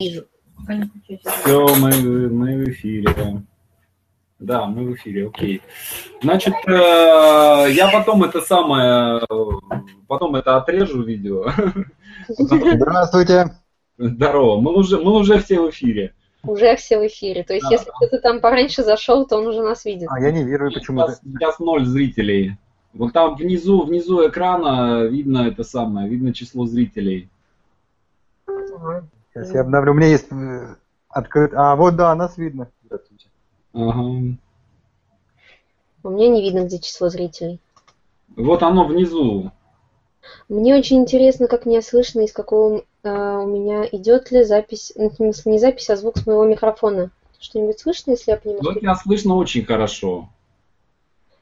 вижу. Все, мы, мы в эфире. Да, мы в эфире, окей. Значит, э, я потом это самое, потом это отрежу видео. Здравствуйте. Здорово, мы уже, мы уже все в эфире. Уже все в эфире. То есть, Да. если кто-то там пораньше зашел, то он уже нас видит. А я не вижу почему-то. Сейчас, сейчас ноль зрителей. Вот там внизу, внизу экрана видно это самое, видно число зрителей. Сейчас я обновлю. У меня есть э, открыт. А, вот да, нас видно. Здравствуйте. Ага. У меня не видно, где число зрителей. Вот оно внизу. Мне очень интересно, как меня слышно, из какого э, у меня идет ли запись, ну, в смысле, не запись, а звук с моего микрофона. Что-нибудь слышно, если я понимаю? Вот тебя слышно очень хорошо.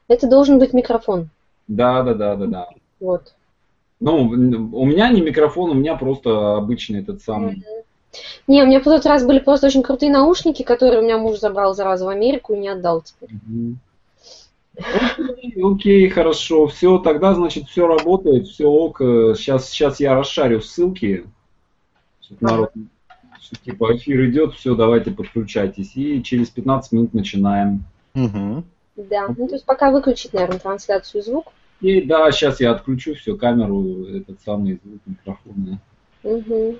Это должен быть микрофон. Да, да, да, да, да. Вот. Ну, у меня не микрофон, у меня просто обычный этот самый. Не, у меня в тот раз были просто очень крутые наушники, которые у меня муж забрал заразу в Америку и не отдал теперь. Окей, хорошо. Все, тогда, значит, все работает, все ок. Сейчас, сейчас я расшарю ссылки. Народ, что, типа, эфир идет, все, давайте подключайтесь. И через 15 минут начинаем. Да, ну то есть пока выключить, наверное, трансляцию и звук. И да, сейчас я отключу все, камеру, этот самый звук микрофона. Мгм.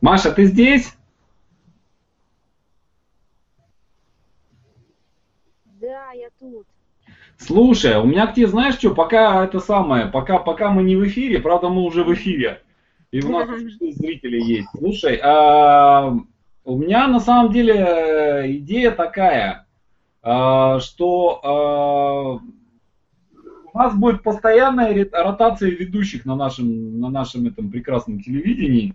Маша, ты здесь? Да, я тут. Слушай, у меня к тебе, знаешь что, пока это самое, пока, пока мы не в эфире, правда мы уже в эфире, и у нас зрителей есть. Слушай, а, у меня на самом деле э, идея такая, а, что а, у нас будет постоянная ротация ведущих на нашем, на нашем этом прекрасном телевидении.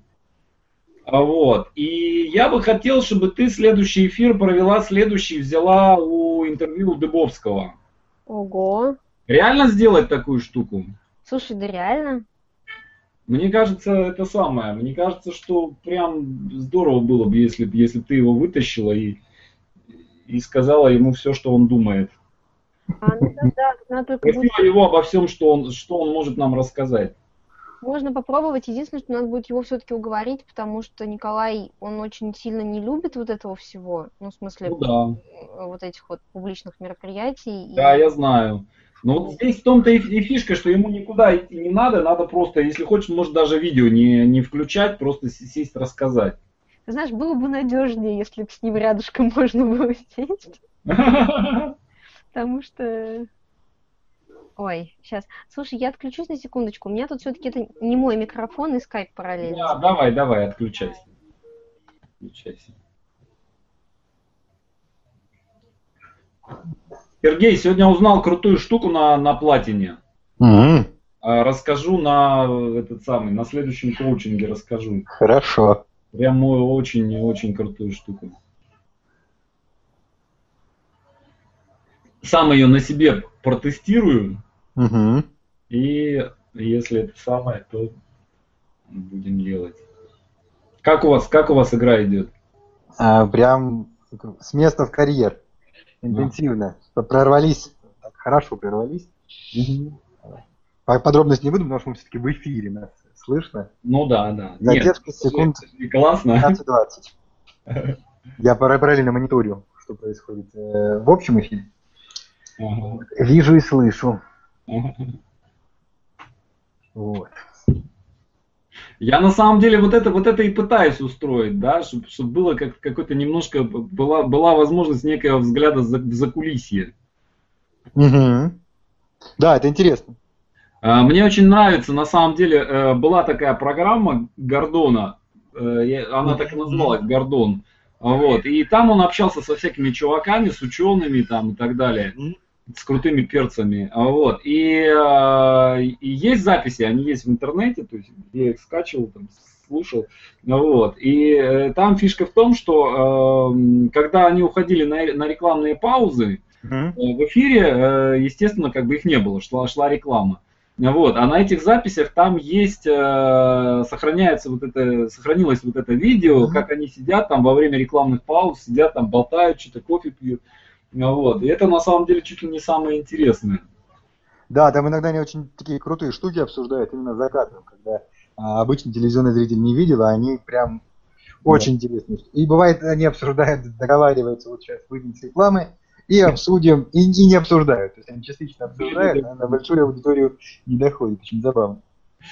А Вот. И я бы хотел, чтобы ты следующий эфир провела, следующий взяла у интервью у Дыбовского. Ого. Реально сделать такую штуку? Слушай, да реально? Мне кажется, это самое. Мне кажется, что прям здорово было бы, если, б- если ты его вытащила и, и сказала ему все, что он думает. А, ну да, да, будет- Спросила его обо всем, что он, что он может нам рассказать. Можно попробовать. Единственное, что надо будет его все-таки уговорить, потому что Николай, он очень сильно не любит вот этого всего. Ну, в смысле, Ну да, э, вот этих вот публичных мероприятий. и- да, я знаю. Но вот здесь в том-то и, и фишка, что ему никуда идти не надо, надо просто, если хочешь, может даже видео не, не включать, просто сесть рассказать. Ты знаешь, было бы надежнее, если бы с ним рядышком можно было сесть. Потому что... Ой, сейчас. Слушай, я отключусь на секундочку. У меня тут все-таки это не мой микрофон и скайп параллельно. Да, давай, давай, отключайся. Отключайся. Сергей, сегодня узнал крутую штуку на, на платине. А, Расскажу на этот самый, на следующем коучинге расскажу. Хорошо. Прям очень-очень крутую штуку. Сам ее на себе протестирую, Мгм. и если это самое, то будем делать. Как у вас, как у вас игра идет? А, прям с места в карьер. Интенсивно. Прорвались. Так, хорошо прорвались. По- Подробность не буду, потому что мы все-таки в эфире нас слышно. Ну да, да. Нет, Задержка секунд и классно. 15-20. Я пара- параллельно мониторю, что происходит э, в общем эфире. Ага, Вижу и слышу. Вот. Я на самом деле вот это, вот это и пытаюсь устроить, да, чтобы было как, какой-то немножко, была, была возможность некого взгляда за, за кулисье. Мгм. Да, это интересно. А, Мне очень нравится, на самом деле, э, была такая программа Гордона, э, она так и называлась, Гордон. Вот, и там он общался со всякими чуваками, с учеными там и так далее, с крутыми перцами. А Вот, и, э, и есть записи, они есть в интернете, то есть я их скачивал, там, слушал. А Вот, и э, там фишка в том, что э, когда они уходили на, на рекламные паузы. Э, в эфире, естественно, как бы их не было, шла, шла реклама. Вот, а на этих записях там есть, э, сохраняется вот это, сохранилось вот это видео, как они сидят там во время рекламных пауз, сидят там, болтают, что-то кофе пьют. Вот, и это на самом деле чуть ли не самое интересное. Да, там иногда они очень такие крутые штуки обсуждают именно за кадром, когда а, обычный телевизионный зритель не видел, а они прям очень интересные. И бывает, они обсуждают, договариваются, вот сейчас выйдем с рекламы, и обсудим, и, и не обсуждают. То есть они частично обсуждают, а на большую аудиторию не доходит. Очень забавно.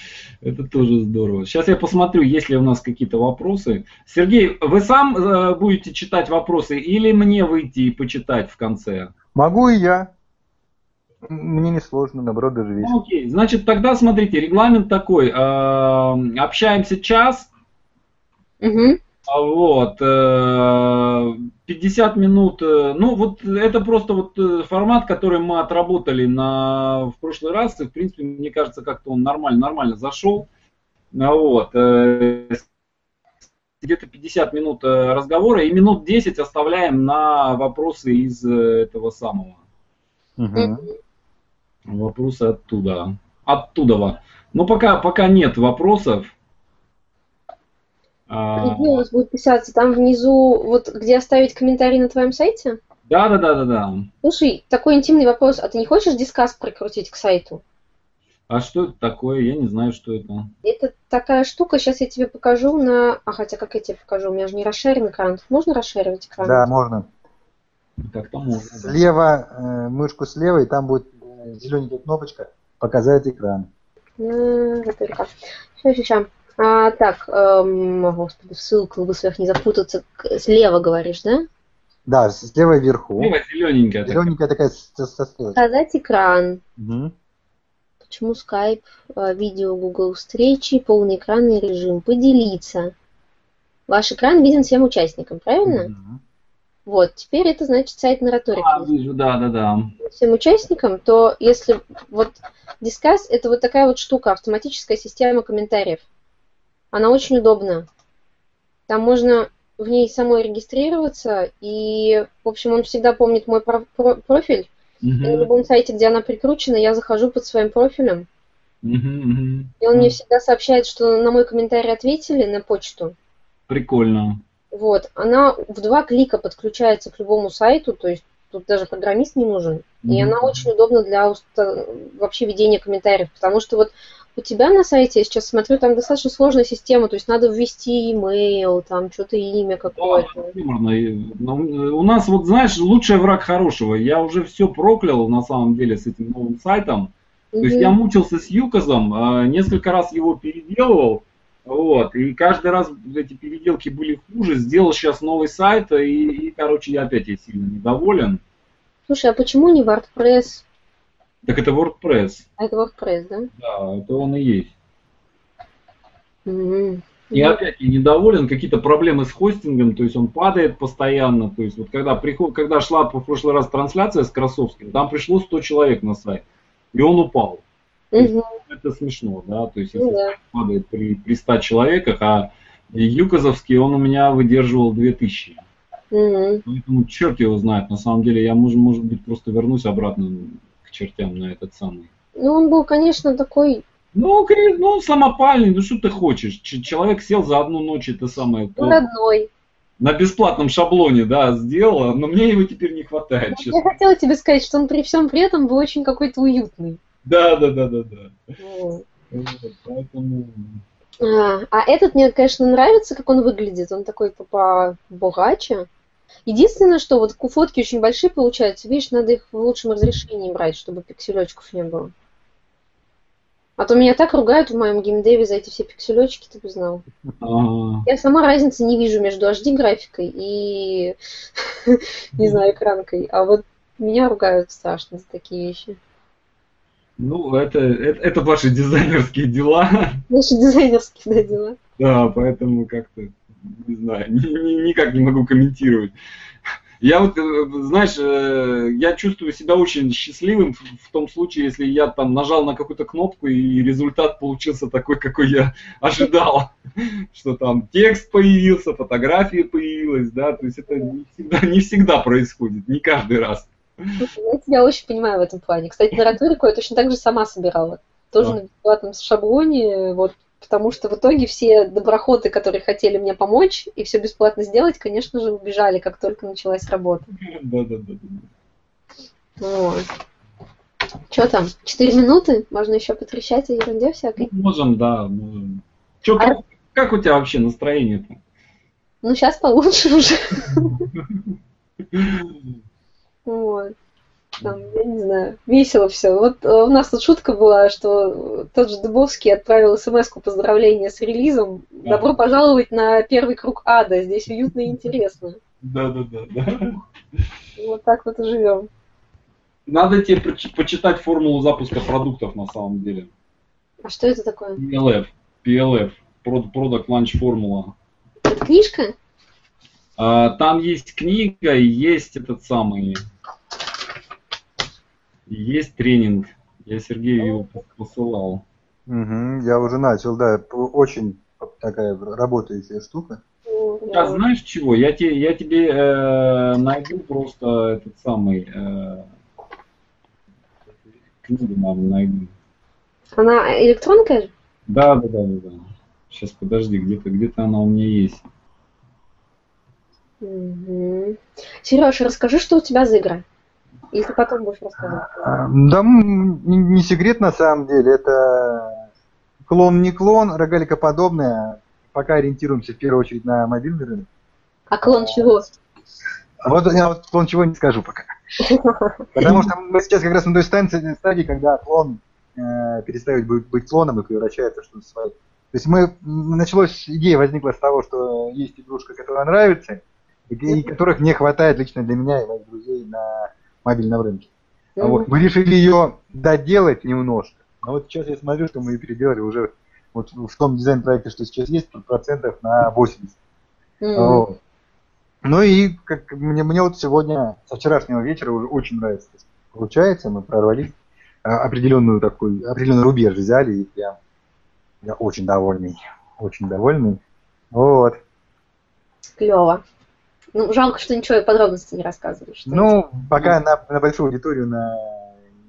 Это тоже здорово. Сейчас я посмотрю, есть ли у нас какие-то вопросы. Сергей, вы сам э, будете читать вопросы или мне выйти и почитать в конце? Могу и я. Мне не сложно, наоборот, даже Ну, весело. Окей, значит, тогда смотрите, регламент такой. э, общаемся час, Мгм. А вот, э, 50 минут, э, ну вот это просто вот э, формат, который мы отработали на, в прошлый раз, и в принципе, мне кажется, как-то он нормально, нормально зашел. А Вот, э, где-то 50 минут э, разговора и минут 10 оставляем на вопросы из э, этого самого. Мгм. Вопросы оттуда. Оттуда. Но пока, пока нет вопросов. А, Где у вас будет писаться? Там внизу, вот где оставить комментарий на твоем сайте? Да, да, да, да, да. Слушай, такой интимный вопрос. А ты не хочешь дискас прикрутить к сайту? А что это такое? Я не знаю, что это. Это такая штука, сейчас я тебе покажу на... А хотя как я тебе покажу? У меня же не расширен экран. Можно расширивать экран? Да, можно. Как там можно? да. Слева, э, мышку слева, и там будет зелененькая кнопочка «Показать экран». Сейчас, сейчас, сейчас. А, так, эм, господи, в ссылку в мыслях не запутаться. Слева говоришь, да? Да, слева вверху. Слева зелененькая. такая. Зелененькая такая со, со стрелочкой. Показать экран. Мгм. Почему скайп, э, видео, Google встречи, полный экранный режим, поделиться. Ваш экран виден всем участникам, правильно? Мгм. Вот, теперь это значит сайт Нараторик. А, вижу, да, да, да. Всем участникам, то если вот Discuss это вот такая вот штука, автоматическая система комментариев. Она очень удобна. Там можно в ней самой регистрироваться, и, в общем, он всегда помнит мой про- про- профиль. И на любом сайте, где она прикручена, я захожу под своим профилем, мгм, мгм. и он мне всегда сообщает, что на мой комментарий ответили на почту. Прикольно. Вот, она в два клика подключается к любому сайту, то есть тут даже программист не нужен. И Мгм. она очень удобна для уста- вообще ведения комментариев, потому что вот у тебя на сайте, я сейчас смотрю, там достаточно сложная система, то есть надо ввести имейл, там что-то имя какое-то. Юморно. И, ну, У нас, вот знаешь, лучший враг хорошего. Я уже все проклял на самом деле с этим новым сайтом. То есть я мучился с Юказом, а, несколько раз его переделывал, вот, и каждый раз эти переделки были хуже. Сделал сейчас новый сайт, и, и, короче, я опять я сильно недоволен. Слушай, а почему не WordPress? Так это WordPress. А это WordPress, да? Да, это он и есть. Мгм. И опять я недоволен, какие-то проблемы с хостингом, то есть он падает постоянно. То есть вот когда, приход, когда шла в прошлый раз трансляция с Красовским, там пришло 100 человек на сайт, и он упал. Мгм. Это смешно, да, то есть Ну если сайт падает при, при 100 человеках, а Юказовский, он у меня выдерживал 2000. Мгм. Поэтому черт его знает, на самом деле я, может, может быть, просто вернусь обратно к чертям на этот самый. Ну, он был, конечно, такой Ну, ну, самопальный, ну что ты хочешь? Ч- человек сел за одну ночь, это самое, то- родной. на бесплатном шаблоне, да, сделала, но мне его теперь не хватает, Я честно. хотела тебе сказать, что он при всем при этом был очень какой-то уютный. Да, да, да, да, да. Поэтому... А, а этот мне, конечно, нравится, как он выглядит. Он такой по богаче. Единственное, что вот фотки очень большие получаются, видишь, надо их в лучшем разрешении брать, чтобы пикселечков не было. А то меня так ругают в моем геймдеве за эти все пикселечки, ты бы знал. ага. Я сама разницы не вижу между HD графикой и, не знаю, экранкой. А вот меня ругают страшно за такие вещи. Ну, это, это, это ваши дизайнерские дела, Наши дизайнерские да, дела. да, поэтому как-то, не знаю, ни- ни- никак не могу комментировать. Я вот, э, знаешь, э, я чувствую себя очень счастливым в в том случае, если я там нажал на какую-то кнопку и результат получился такой, какой я ожидал. Что там текст появился, фотография появилась, да, то есть это не всегда, не всегда происходит, не каждый раз. Я тебя очень понимаю в этом плане. Кстати, литературику я точно так же сама собирала. Тоже Да. на бесплатном шаблоне, вот, потому что в итоге все доброходы, которые хотели мне помочь и все бесплатно сделать, конечно же, убежали, как только началась работа. Да, да, да. Вот. Что там? Четыре минуты? Можно еще потрещать о ерунде всякой? Можем, да, можем. Чё, как, как у тебя вообще настроение-то? Ну, сейчас получше уже. Вот. Там, я не знаю, весело все. Вот э, у нас тут шутка была, что тот же Дубовский отправил смс-ку поздравления с релизом. Добро пожаловать на первый круг ада. Здесь уютно и интересно. Да, да, да, да. Вот так вот и живем. Надо тебе почитать формулу запуска продуктов на самом деле. А что это такое? PLF. PLF. Prod- Product Launch Formula. Это книжка? А, Там есть книга и есть этот самый... Есть тренинг. Я Сергею его посылал. Мгм, я уже начал, да, очень такая работающая штука. Сейчас знаешь чего? Я, те, я тебе э, найду просто этот самый... Э, книгу нам найду. Она электронка же? Да, да, да, да, да. Сейчас подожди, где-то где-то она у меня есть. Угу. Сереж, расскажи, что у тебя за игра. Ты потом будешь рассказывать? А, Да, не секрет на самом деле, это клон не клон, рогалика подобное. Пока ориентируемся в первую очередь на мобильный рынок. А клон чего? Вот я вот клон чего не скажу пока. Потому что мы сейчас как раз на той станции, стадии, когда клон э, перестает быть, быть клоном и превращается в что-то свое. То есть мы началось, идея возникла с того, что есть игрушка, которая нравится, и, и которых не хватает лично для меня и моих друзей на мобильном рынке. А Вот. Мы решили ее доделать немножко. Но вот сейчас я смотрю, что мы ее переделали уже вот в том дизайн-проекте, что сейчас есть, процентов на 80. Мгм. Вот. Ну и как мне, мне вот сегодня, со вчерашнего вечера уже очень нравится. Получается, мы прорвались а, определенную такой, определенный рубеж взяли, и прям я очень довольный, очень довольный. Вот. Клево. Ну, жалко, что ничего и подробностей не рассказываешь. что Ну, пока на, на большую аудиторию на...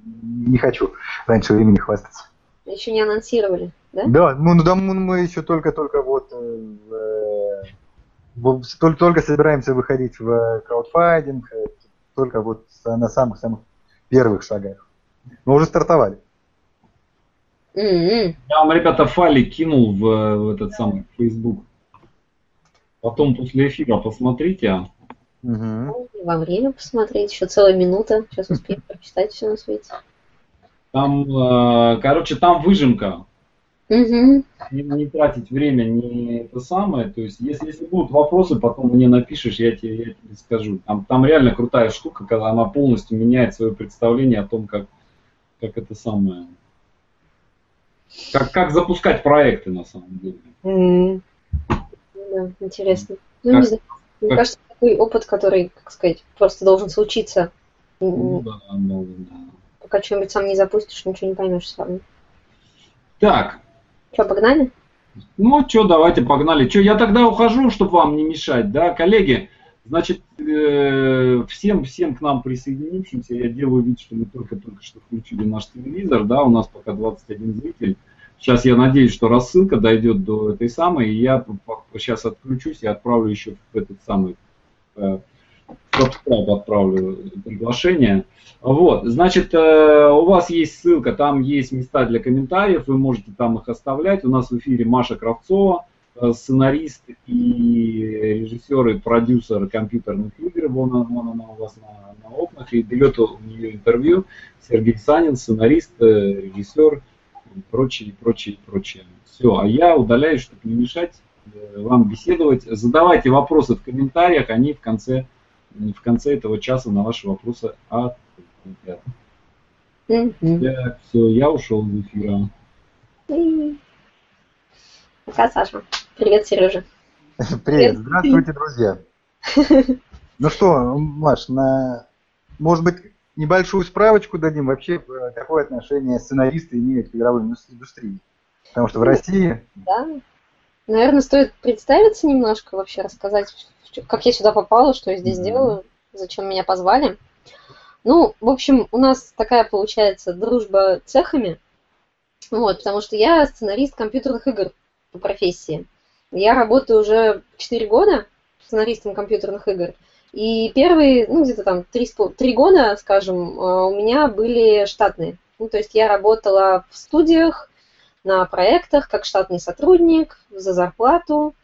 не хочу раньше времени хвастаться. Еще не анонсировали, да? Да, ну, ну да, мы мы еще только-только вот э, э, только, только собираемся выходить в краудфандинг, э, только вот на самых-самых первых шагах. Мы уже стартовали. Mm-hmm. Я вам, ребята, файлик кинул в, в этот самый Facebook. Потом после эфира посмотрите. Угу. Во время посмотреть, еще целая минута. Сейчас успеем прочитать все на свете. Там, э, короче, там выжимка. Угу. Не, не тратить время, не это самое. То есть, если, если будут вопросы, потом мне напишешь, я тебе, я тебе скажу. Там, там реально крутая штука, когда она полностью меняет свое представление о том, как, как это самое. Как, как запускать проекты на самом деле. Mm. Да, интересно. Ну, как, не знаю. Мне как... кажется, такой опыт, который, как сказать, просто должен случиться. Ну, да, ну, да. Пока что-нибудь сам не запустишь, ничего не поймешь с вами. Так, что, погнали? Ну, что, давайте погнали. Что, я тогда ухожу, чтобы вам не мешать, да, коллеги? Значит, э, всем, всем к нам присоединившимся, я делаю вид, что мы только-только что включили наш телевизор, да, у нас пока 21 зритель. Сейчас я надеюсь, что рассылка дойдет до этой самой, и я сейчас отключусь и отправлю еще в этот самый э, subscribe отправлю приглашение. Вот, значит, э, у вас есть ссылка, там есть места для комментариев, вы можете там их оставлять. У нас в эфире Маша Кравцова, э, сценарист и режиссер и продюсер компьютерных игр. Вон, вон она у вас на, на окнах, и берет у нее интервью. Сергей Санин, сценарист, э, режиссер и прочее, прочее, прочее. Все, а я удаляюсь, чтобы не мешать вам беседовать. Задавайте вопросы в комментариях, они в конце в конце этого часа на ваши вопросы ответят. Mm-hmm. Так, все, я ушел в эфир. Пока, Саша. Привет, Сережа. Привет, здравствуйте, друзья. Ну что, Маш, на... может быть, небольшую справочку дадим вообще, э, какое отношение сценаристы имеют к игровой индустрии? Потому что в России... Да, наверное, стоит представиться немножко, вообще рассказать, как я сюда попала, что я здесь mm-hmm. делаю, зачем меня позвали. Ну, в общем, у нас такая получается дружба цехами, вот, потому что я сценарист компьютерных игр по профессии. Я работаю уже 4 года сценаристом компьютерных игр. И первые, ну, где-то там 3, 3 года, скажем, э, у меня были штатные. Ну, то есть я работала в студиях, на проектах, как штатный сотрудник, за зарплату.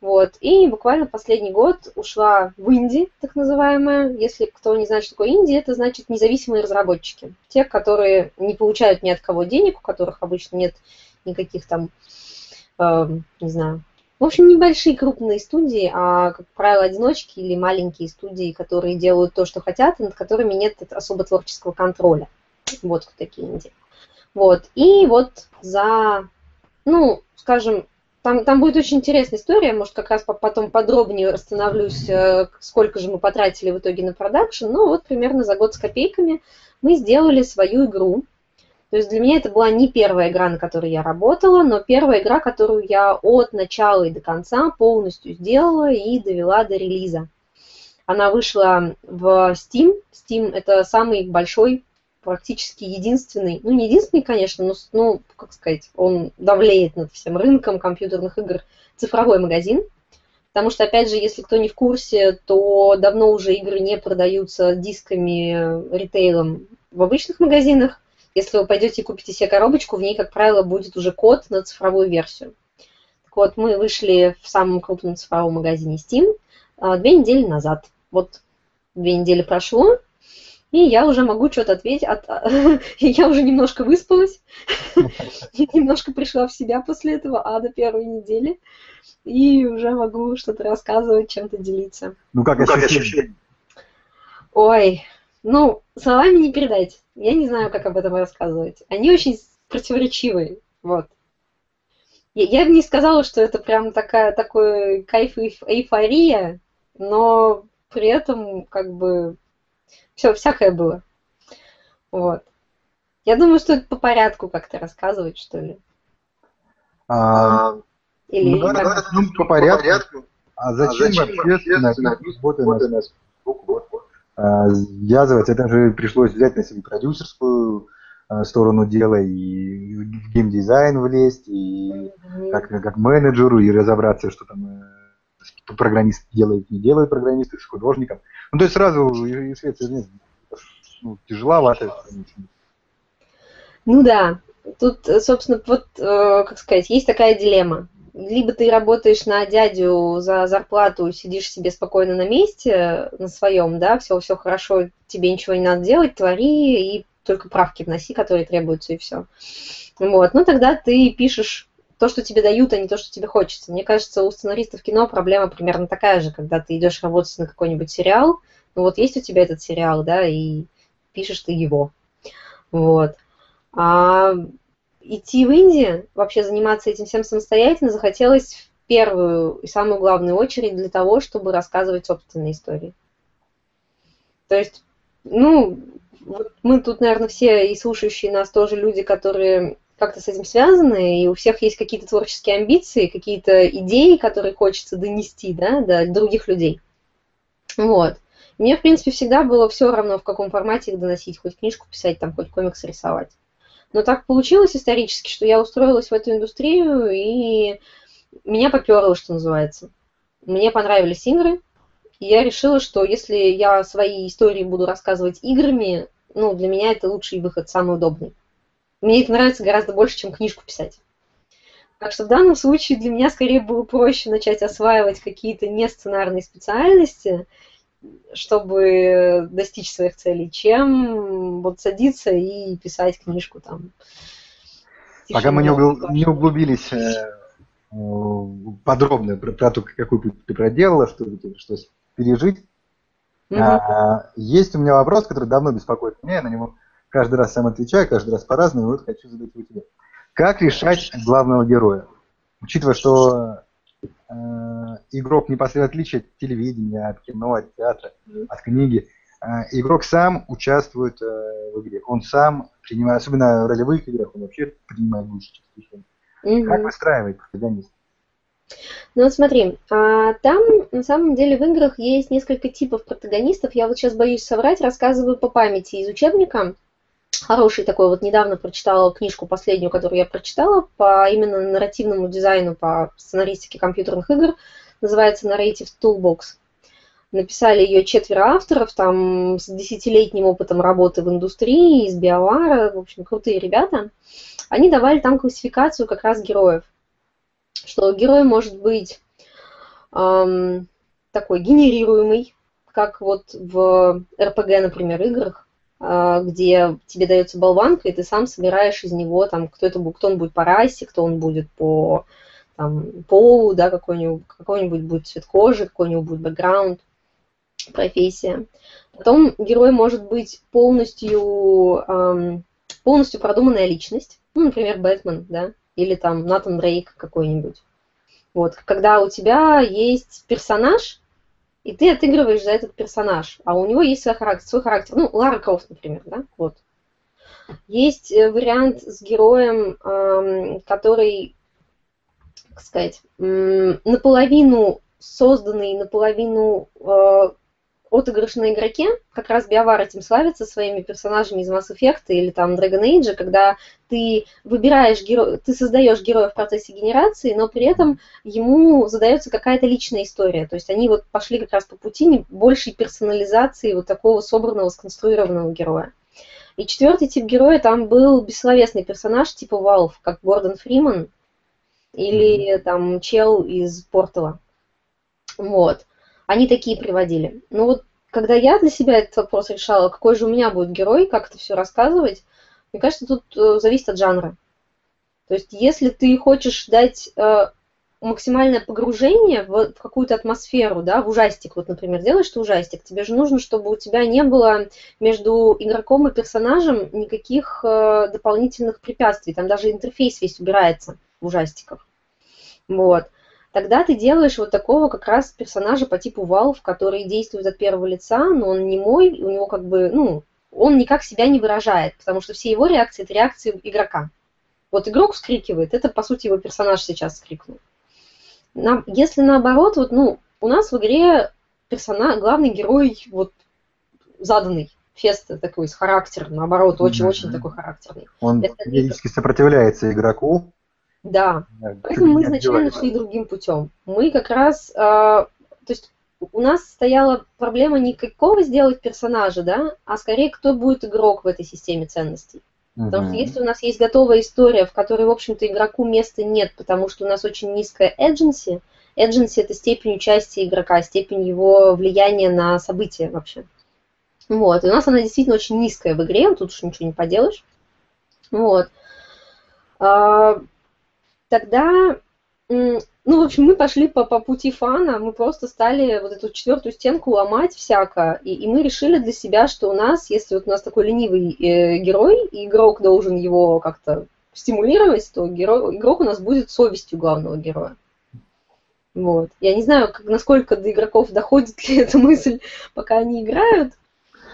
Вот. И буквально последний год ушла в Инди, так называемая. Если кто не знает, что такое Инди, это значит независимые разработчики. Те, которые не получают ни от кого денег, у которых обычно нет никаких там, э, не знаю, в общем, небольшие крупные студии, а, как правило, одиночки или маленькие студии, которые делают то, что хотят, и над которыми нет особо творческого контроля. Вот такие инди. Вот. И вот за, ну, скажем, там, там будет очень интересная история, может, как раз потом подробнее остановлюсь, э, сколько же мы потратили в итоге на продакшн. Ну, вот примерно за год с копейками мы сделали свою игру. То есть для меня это была не первая игра, на которой я работала, но первая игра, которую я от начала и до конца полностью сделала и довела до релиза. Она вышла в Steam. Steam – это самый большой практически единственный, ну не единственный, конечно, но, ну, как сказать, он давлеет над всем рынком компьютерных игр цифровой магазин. Потому что, опять же, если кто не в курсе, то давно уже игры не продаются дисками, ритейлом в обычных магазинах. Если вы пойдете и купите себе коробочку, в ней, как правило, будет уже код на цифровую версию. Так вот, мы вышли в самом крупном цифровом магазине Steam а, две недели назад. Вот две недели прошло, и я уже могу что-то ответить. От... я уже немножко выспалась, немножко пришла в себя после этого ада первой недели, и уже могу что-то рассказывать, чем-то делиться. Ну как ну, ощущение? Ой, ну, словами не передать. Я не знаю, как об этом рассказывать. Они очень противоречивые, вот. Я, я бы не сказала, что это прям такая, такой кайф и эйфория, но при этом как бы все, всякое было. Вот. Я думаю, стоит по порядку как-то рассказывать, что ли. А, Или ну, да, да, ну, по порядку. А зачем, а зачем вообще работая на Facebook, а, связывать? Это же пришлось взять на себя продюсерскую а, сторону дела и в геймдизайн влезть, и как, как менеджеру, и разобраться, что там э, программист делает, не делает программисты с художником. Ну, то есть сразу и свет, и нет, ну, тяжеловато. Ну да, тут, собственно, вот, э, как сказать, есть такая дилемма. Либо ты работаешь на дядю за зарплату, сидишь себе спокойно на месте, на своем, да, все, все хорошо, тебе ничего не надо делать, твори и только правки вноси, которые требуются, и все. Вот, ну тогда ты пишешь то, что тебе дают, а не то, что тебе хочется. Мне кажется, у сценаристов кино проблема примерно такая же, когда ты идешь работать на какой-нибудь сериал, ну вот есть у тебя этот сериал, да, и пишешь ты его. Вот. А идти в Индию, вообще заниматься этим всем самостоятельно захотелось в первую и самую главную очередь для того, чтобы рассказывать собственные истории. То есть, ну, вот мы тут, наверное, все и слушающие нас тоже люди, которые как-то с этим связаны, и у всех есть какие-то творческие амбиции, какие-то идеи, которые хочется донести да, до других людей. Вот. Мне, в принципе, всегда было все равно, в каком формате их доносить, хоть книжку писать, там, хоть комикс рисовать. Но так получилось исторически, что я устроилась в эту индустрию, и меня поперло, что называется. Мне понравились игры, и я решила, что если я свои истории буду рассказывать играми, ну, для меня это лучший выход, самый удобный. Мне это нравится гораздо больше, чем книжку писать. Так что в данном случае для меня скорее было проще начать осваивать какие-то несценарные специальности, чтобы достичь своих целей, чем вот садиться и писать книжку там. Пока мы не, угл... не углубились э, подробно про, про то, какой путь ты проделала, что, что пережить, угу. а, есть у меня вопрос, который давно беспокоит меня, я на него каждый раз сам отвечаю, каждый раз по-разному, вот хочу задать его тебе. Как решать главного героя? Учитывая, что игрок непосредственно отличие от телевидения, от кино, от театра, от книги, э, игрок сам участвует э, в игре. Он сам принимает, особенно в ролевых играх, он вообще принимает часть решений. Угу. Как выстраивает протагонист? Ну вот смотри, а, там на самом деле в играх есть несколько типов протагонистов. Я вот сейчас боюсь соврать, рассказываю по памяти из учебника хороший такой, вот недавно прочитала книжку последнюю, которую я прочитала, по именно нарративному дизайну, по сценаристике компьютерных игр, называется Narrative Toolbox. Написали ее четверо авторов, там с десятилетним опытом работы в индустрии, из биовара, в общем, крутые ребята. Они давали там классификацию как раз героев. Что герой может быть эм, такой генерируемый, как вот в RPG, например, играх, где тебе дается болванка, и ты сам собираешь из него, там, кто, это, кто он будет по расе, кто он будет по там, полу, да, какой-нибудь, какой-нибудь будет цвет кожи, какой-нибудь будет бэкграунд, профессия. Потом герой может быть полностью, эм, полностью продуманная личность, ну, например, Бэтмен, да, или там Натан Дрейк какой-нибудь. Вот, когда у тебя есть персонаж, и ты отыгрываешь за этот персонаж, а у него есть свой характер, свой характер. Ну, Лара Крофт, например, да, вот. Есть э, вариант с героем, который, как сказать, наполовину созданный, наполовину э, отыгрыш на игроке, как раз Биовар этим славится своими персонажами из Mass Effect или там Dragon Age, когда ты выбираешь героя, ты создаешь героя в процессе генерации, но при этом ему задается какая-то личная история. То есть они вот пошли как раз по пути большей персонализации вот такого собранного, сконструированного героя. И четвертый тип героя там был бессловесный персонаж типа Valve, как Гордон Фриман или там чел из Портала. Вот. Они такие приводили. Но вот когда я для себя этот вопрос решала, какой же у меня будет герой, как это все рассказывать, мне кажется, тут э, зависит от жанра. То есть, если ты хочешь дать э, максимальное погружение в, в какую-то атмосферу, да, в ужастик, вот, например, делаешь ты ужастик, тебе же нужно, чтобы у тебя не было между игроком и персонажем никаких э, дополнительных препятствий, там даже интерфейс весь убирается в ужастиках. Вот тогда ты делаешь вот такого как раз персонажа по типу Valve, который действует от первого лица, но он не мой, у него как бы, ну, он никак себя не выражает, потому что все его реакции – это реакции игрока. Вот игрок вскрикивает, это, по сути, его персонаж сейчас вскрикнул. Нам, если наоборот, вот, ну, у нас в игре персонаж, главный герой вот заданный, Фест такой с характером, наоборот, очень-очень mm-hmm. такой характерный. Он периодически сопротивляется игроку, да, поэтому мы изначально шли другим путем. Мы как раз э, то есть у нас стояла проблема не какого сделать персонажа, да, а скорее кто будет игрок в этой системе ценностей. Потому что если у нас есть готовая история, в которой, в общем-то, игроку места нет, потому что у нас очень низкая agency, agency – это степень участия игрока, степень его влияния на события вообще. Вот, и у нас она действительно очень низкая в игре, тут уж ничего не поделаешь. Вот. Тогда ну, в общем, мы пошли по, по пути фана, мы просто стали вот эту четвертую стенку ломать всяко, и, и мы решили для себя, что у нас, если вот у нас такой ленивый э, герой, и игрок должен его как-то стимулировать, то герой, игрок у нас будет совестью главного героя. Вот. Я не знаю, как, насколько до игроков доходит ли эта мысль, пока они играют.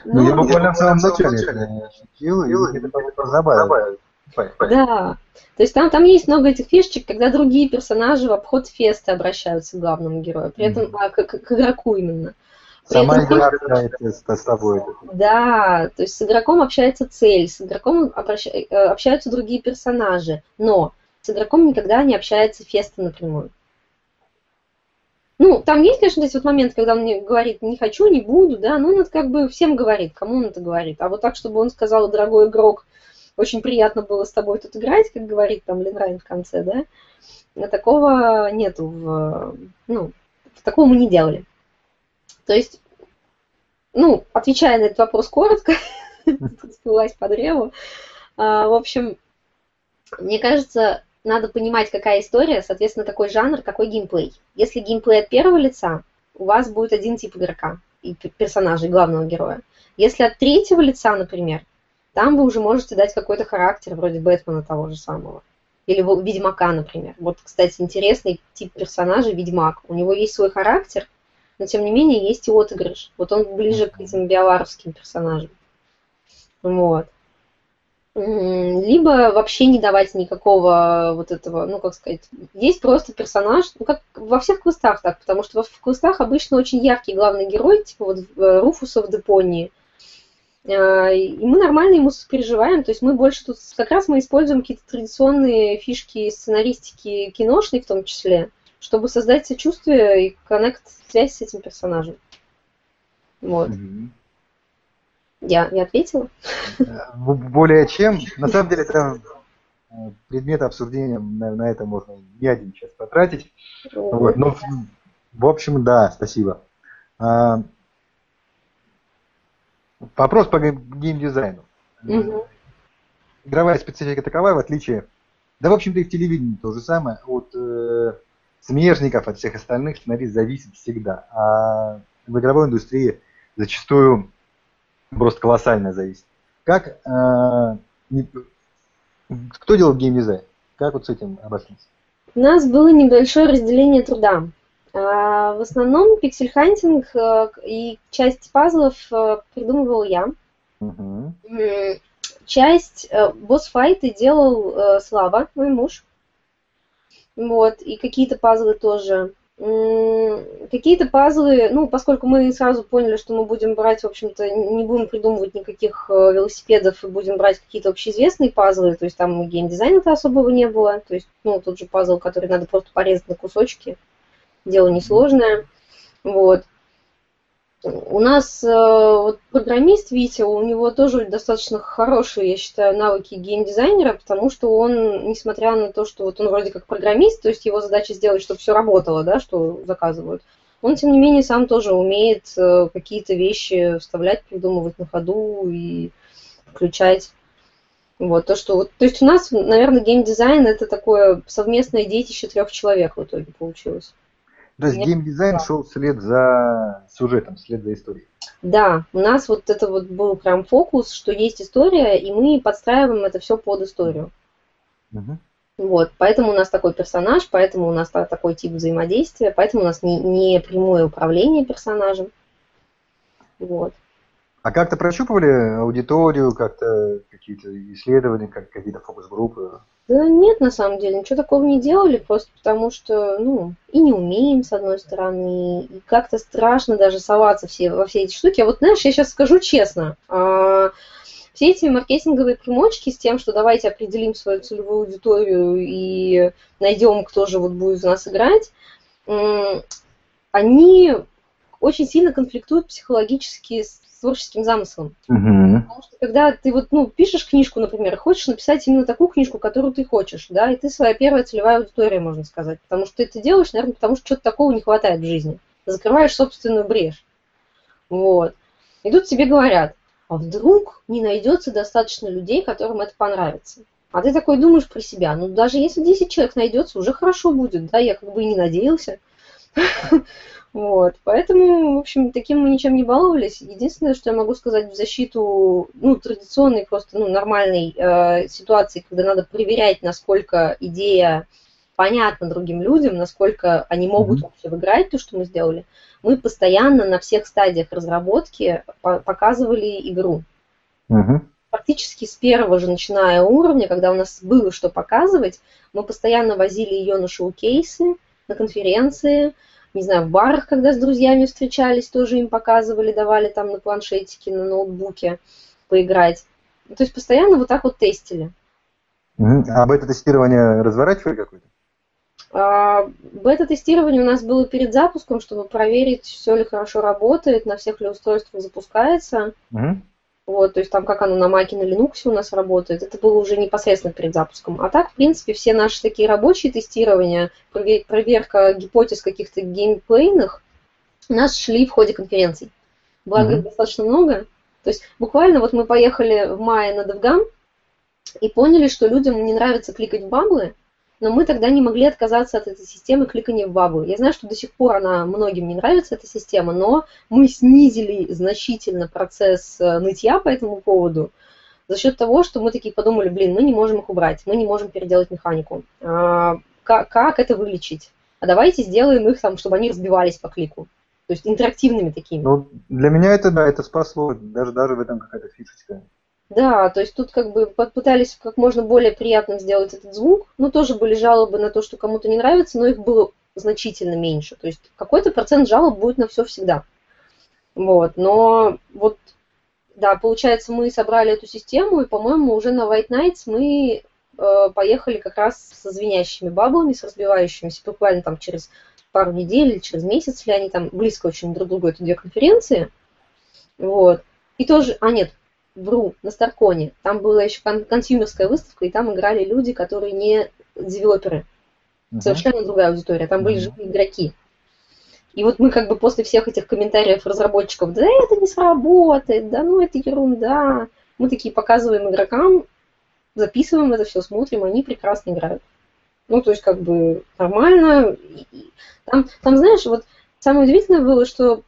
Но... Ну, я буквально в самом начале это ощутил, и это позабавило. Да. То есть там, там есть много этих фишечек, когда другие персонажи в обход феста обращаются к главному герою, при этом mm-hmm. а, к, к, к игроку именно. При Сама этом, игра общается с тобой. Да, то есть с игроком общается цель, с игроком обращ... Э, общаются другие персонажи, но с игроком никогда не общается феста напрямую. Ну, там есть, конечно, здесь вот момент, когда он мне говорит, не хочу, не буду, да, ну, он это как бы всем говорит, кому он это говорит. А вот так, чтобы он сказал, дорогой игрок, очень приятно было с тобой тут играть, как говорит там Ленрайн в конце, да, но такого нету, в, ну, такого мы не делали. То есть, ну, отвечая на этот вопрос коротко, спилась по древу, а, в общем, мне кажется, надо понимать, какая история, соответственно, какой жанр, какой геймплей. Если геймплей от первого лица, у вас будет один тип игрока и персонажей, главного героя. Если от третьего лица, например, там вы уже можете дать какой-то характер, вроде Бэтмена того же самого. Или Ведьмака, например. Вот, кстати, интересный тип персонажа Ведьмак. У него есть свой характер, но тем не менее есть и отыгрыш. Вот он ближе к этим биоваровским персонажам. Вот. Либо вообще не давать никакого вот этого, ну, как сказать, есть просто персонаж, ну, как во всех квестах так, потому что в квестах обычно очень яркий главный герой, типа вот э, Руфуса в Депонии, и мы нормально ему сопереживаем, то есть мы больше тут, как раз мы используем какие-то традиционные фишки сценаристики киношной в том числе, чтобы создать сочувствие и коннект, связь с этим персонажем. Вот. Mm-hmm. Я, я ответила? Более чем. На самом деле это э, предмет обсуждения, на, на это можно не один час потратить. Вот. Но в общем, да, спасибо. А, Вопрос по геймдизайну. Угу. Игровая специфика такова, в отличие, да, в общем-то, и в телевидении то же самое, от э, смежников, от всех остальных сценарист зависит всегда. А в игровой индустрии зачастую просто колоссально зависит. Как, э, не, кто делал game design? Как вот с этим обошлись? У нас было небольшое разделение труда. В основном pixel hunting э, и часть пазлов э, придумывал я. Угу. Часть э, boss fight ы делал Слава, мой муж. Вот, и какие-то пазлы тоже. Какие-то пазлы, ну, поскольку мы сразу поняли, что мы будем брать, в общем-то, не будем придумывать никаких велосипедов и будем брать какие-то общеизвестные пазлы, то есть там game design а-то особого не было, то есть, ну, тот же пазл, который надо просто порезать на кусочки дело несложное. Вот. У нас э, вот программист Витя, у него тоже достаточно хорошие, я считаю, навыки геймдизайнера, потому что он, несмотря на то, что вот он вроде как программист, то есть его задача сделать, чтобы все работало, да, что заказывают, он, тем не менее, сам тоже умеет э, какие-то вещи вставлять, придумывать на ходу и включать. Вот, то, что вот, то есть у нас, наверное, геймдизайн это такое совместное детище трех человек в итоге получилось. То есть геймдизайн шел вслед за сюжетом, вслед за историей. Да, у нас вот это вот был прям фокус, что есть история, и мы подстраиваем это все под историю. Угу. Вот, поэтому у нас такой персонаж, поэтому у нас такой тип взаимодействия, поэтому у нас не, не прямое управление персонажем. Вот. А как-то прощупывали аудиторию, как-то какие-то исследования, как какие-то фокус-группы? Да нет, на самом деле, ничего такого не делали, просто потому что, ну, и не умеем, с одной стороны, и как-то страшно даже соваться все, во все эти штуки. А вот, знаешь, я сейчас скажу честно, а, все эти маркетинговые примочки с тем, что давайте определим свою целевую аудиторию и найдем, кто же вот будет в нас играть, они очень сильно конфликтуют психологически с творческим замыслом. Угу. Потому что когда ты вот, ну, пишешь книжку, например, хочешь написать именно такую книжку, которую ты хочешь, да, и ты своя первая целевая аудитория, можно сказать. Потому что ты это делаешь, наверное, потому что что-то такого не хватает в жизни. Закрываешь собственную брешь. Вот. И тут тебе говорят, а вдруг не найдется достаточно людей, которым это понравится. А ты такой думаешь про себя, ну даже если 10 человек найдется, уже хорошо будет, да, я как бы и не надеялся. Вот, поэтому, в общем, таким мы ничем не баловались. Единственное, что я могу сказать в защиту, ну, традиционной, просто, ну, нормальной э, ситуации, когда надо проверять, насколько идея понятна другим людям, насколько они могут mm-hmm. вообще выиграть то, что мы сделали, мы постоянно на всех стадиях разработки показывали игру. Mm-hmm. Практически с первого же начиная уровня, когда у нас было что показывать, мы постоянно возили ее на шоу-кейсы, на конференции, не знаю, в барах, когда с друзьями встречались, тоже им показывали, давали там на планшетике, на ноутбуке поиграть. То есть постоянно вот так вот тестили. А бета-тестирование разворачивали какое-то? А, бета-тестирование у нас было перед запуском, чтобы проверить, все ли хорошо работает, на всех ли устройствах запускается. Угу. Вот, то есть там как оно на и на Linux у нас работает, это было уже непосредственно перед запуском. А так, в принципе, все наши такие рабочие тестирования, проверка гипотез каких-то геймплейных, у нас шли в ходе конференций. Благо, mm-hmm. достаточно много. То есть буквально вот мы поехали в мае на DevGam и поняли, что людям не нравится кликать в баблы, но мы тогда не могли отказаться от этой системы кликания в бабу. Я знаю, что до сих пор она многим не нравится, эта система, но мы снизили значительно процесс э, нытья по этому поводу за счет того, что мы такие подумали, блин, мы не можем их убрать, мы не можем переделать механику. А, как, как это вылечить? А давайте сделаем их там, чтобы они разбивались по клику. То есть интерактивными такими. Ну, для меня это, да, это спасло. Даже, даже в этом какая-то фишечка. Да, то есть тут как бы попытались как можно более приятным сделать этот звук. Ну, тоже были жалобы на то, что кому-то не нравится, но их было значительно меньше. То есть какой-то процент жалоб будет на все всегда. Вот, но вот, да, получается, мы собрали эту систему, и, по-моему, уже на White Nights мы э, поехали как раз со звенящими баблами, с разбивающимися, буквально там через пару недель или через месяц, или они там близко очень друг к другу, это две конференции. Вот. И тоже, а нет, вру, на Старконе. Там была еще кон- консюмерская выставка, и там играли люди, которые не девелоперы. Uh-huh. Совершенно другая аудитория. Там uh-huh. были живые игроки. И вот мы как бы после всех этих комментариев разработчиков, да это не сработает, да ну это ерунда. Мы такие показываем игрокам, записываем это все, смотрим, они прекрасно играют. Ну, то есть, как бы нормально. Там, там знаешь, вот самое удивительное было, что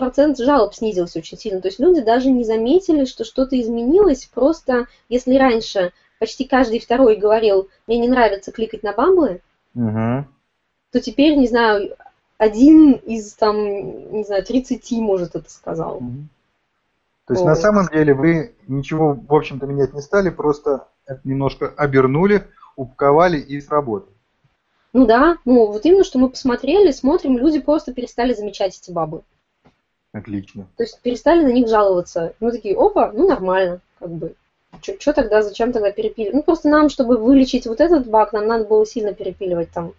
процент жалоб снизился очень сильно. То есть люди даже не заметили, что что-то изменилось. Просто если раньше почти каждый второй говорил, мне не нравится кликать на бамблы, угу. то теперь, не знаю, один из там, не знаю, 30, может, это сказал. Угу. То есть вот. на самом деле вы ничего, в общем-то, менять не стали, просто немножко обернули, упаковали и сработали. Ну да, ну вот именно, что мы посмотрели, смотрим, люди просто перестали замечать эти бабы. Отлично. То есть перестали на них жаловаться. Мы такие, опа, ну нормально, как бы. Что тогда, зачем тогда перепиливать? Ну просто нам, чтобы вылечить вот этот баг, нам надо было сильно перепиливать там.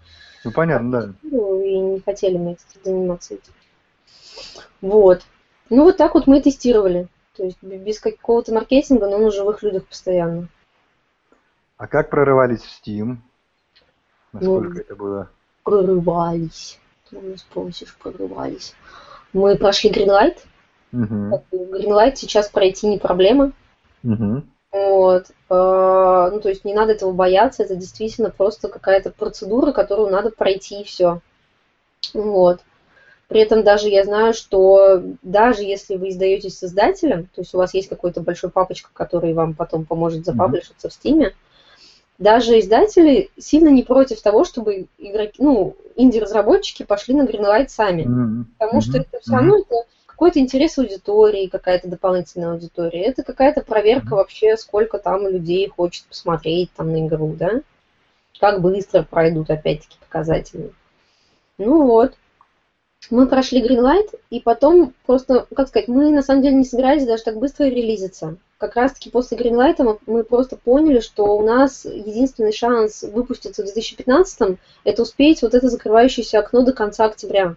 Ну понятно, да. Ну, и не хотели мы заниматься этим. Вот. Ну вот так вот мы тестировали. То есть без какого-то маркетинга, но на живых людях постоянно. А как прорывались в Steam? Насколько ну, это было? Прорывались. Ты меня спросишь, прорывались. Мы прошли Greenlight. Угу. Greenlight сейчас пройти не проблема. Угу. Вот. А, ну, то есть не надо этого бояться, это действительно просто какая-то процедура, которую надо пройти и все. Вот. При этом даже я знаю, что даже если вы издаетесь создателем, то есть у вас есть какой-то большой папочка, который вам потом поможет запаблишиться mm-hmm. в Стиме, даже издатели сильно не против того, чтобы игроки, ну, инди-разработчики пошли на Greenlight сами. Mm-hmm. Потому что это все равно это какой-то интерес аудитории, какая-то дополнительная аудитория. Это какая-то проверка mm-hmm. вообще, сколько там людей хочет посмотреть там на игру, да? Как быстро пройдут, опять-таки, показатели. Ну вот. Мы прошли Greenlight, и потом просто, как сказать, мы на самом деле не собирались даже так быстро релизиться как раз-таки после Greenlight мы просто поняли, что у нас единственный шанс выпуститься в 2015 это успеть вот это закрывающееся окно до конца октября.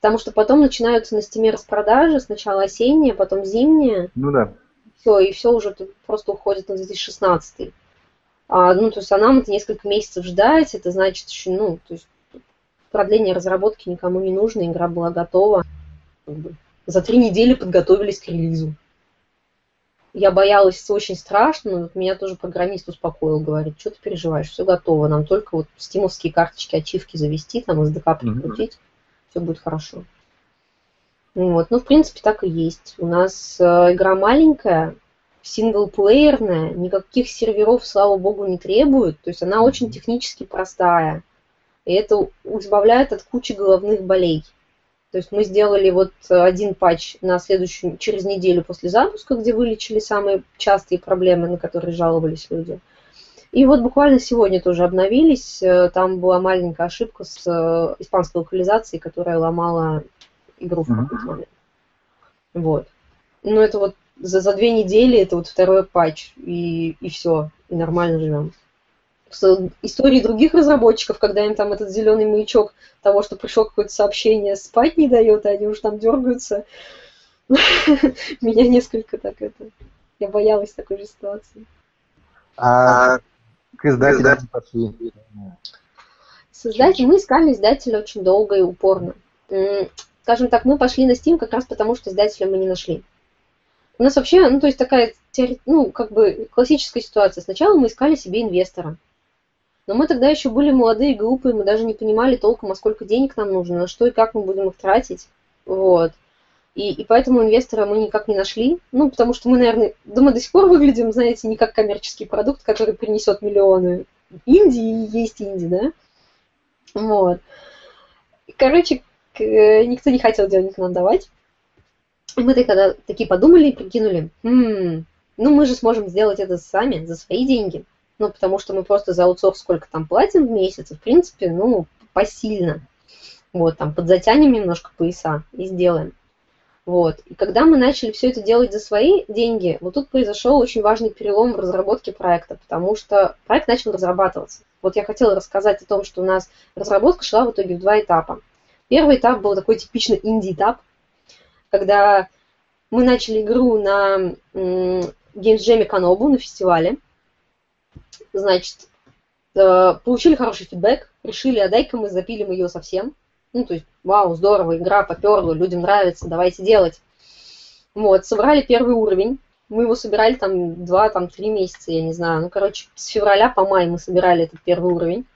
Потому что потом начинаются на стиме распродажи, сначала осенние, потом зимние. Ну да. Все, и все уже просто уходит на 2016. А, ну, то есть, а нам это несколько месяцев ждать, это значит еще, ну, то есть, продление разработки никому не нужно, игра была готова. За три недели подготовились к релизу. Я боялась очень страшно, но меня тоже программист успокоил, говорит, что ты переживаешь, все готово, нам только вот стимовские карточки, ачивки завести, там SDK прикрутить, mm-hmm. все будет хорошо. Вот, ну, в принципе, так и есть. У нас э, игра маленькая, синглплеерная, никаких серверов, слава богу, не требует, то есть она очень технически простая. И это избавляет от кучи головных болей. То есть мы сделали вот один патч на следующую, через неделю после запуска, где вылечили самые частые проблемы, на которые жаловались люди. И вот буквально сегодня тоже обновились. Там была маленькая ошибка с э, испанской локализацией, которая ломала игру в какой-то момент. Вот. Ну, это вот за, за две недели это вот второй патч, и, и все, и нормально живем истории других разработчиков, когда им там этот зеленый маячок того, что пришло какое-то сообщение, спать не дает, и они уже там дергаются. Меня несколько так это... Я боялась такой же ситуации. А к издателям пошли? Создатель, мы искали издателя очень долго и упорно. Скажем так, мы пошли на Steam как раз потому, что издателя мы не нашли. У нас вообще, ну, то есть такая, ну, как бы классическая ситуация. Сначала мы искали себе инвестора. Но мы тогда еще были молодые, глупые, мы даже не понимали толком, а сколько денег нам нужно, на что и как мы будем их тратить. Вот. И, и поэтому инвестора мы никак не нашли. Ну, потому что мы, наверное, да мы до сих пор выглядим, знаете, не как коммерческий продукт, который принесет миллионы. Индии есть инди, да? Вот. Короче, никто не хотел денег нам давать. Мы тогда такие подумали и прикинули, хм, ну мы же сможем сделать это сами, за свои деньги ну, потому что мы просто за аутсорс сколько там платим в месяц, в принципе, ну, посильно. Вот, там, подзатянем немножко пояса и сделаем. Вот. И когда мы начали все это делать за свои деньги, вот тут произошел очень важный перелом в разработке проекта, потому что проект начал разрабатываться. Вот я хотела рассказать о том, что у нас разработка шла в итоге в два этапа. Первый этап был такой типично инди-этап, когда мы начали игру на Games Jam Канобу на фестивале, значит, э, получили хороший фидбэк, решили, а дай-ка мы запилим ее совсем. Ну, то есть, вау, здорово, игра поперла, людям нравится, давайте делать. Вот, собрали первый уровень. Мы его собирали там два, там три месяца, я не знаю. Ну, короче, с февраля по май мы собирали этот первый уровень.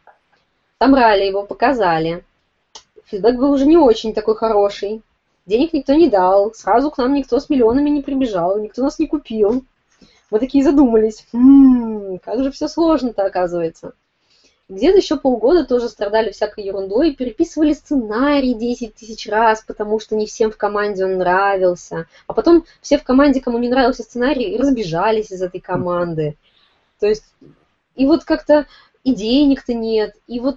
Собрали его, показали. Фидбэк был уже не очень такой хороший. Денег никто не дал. Сразу к нам никто с миллионами не прибежал, никто нас не купил. Мы такие задумались, м-м, как же все сложно-то оказывается. Где-то еще полгода тоже страдали всякой ерундой, переписывали сценарий 10 тысяч раз, потому что не всем в команде он нравился. А потом все в команде, кому не нравился сценарий, разбежались из этой команды. То есть, и вот как-то и денег-то нет, и вот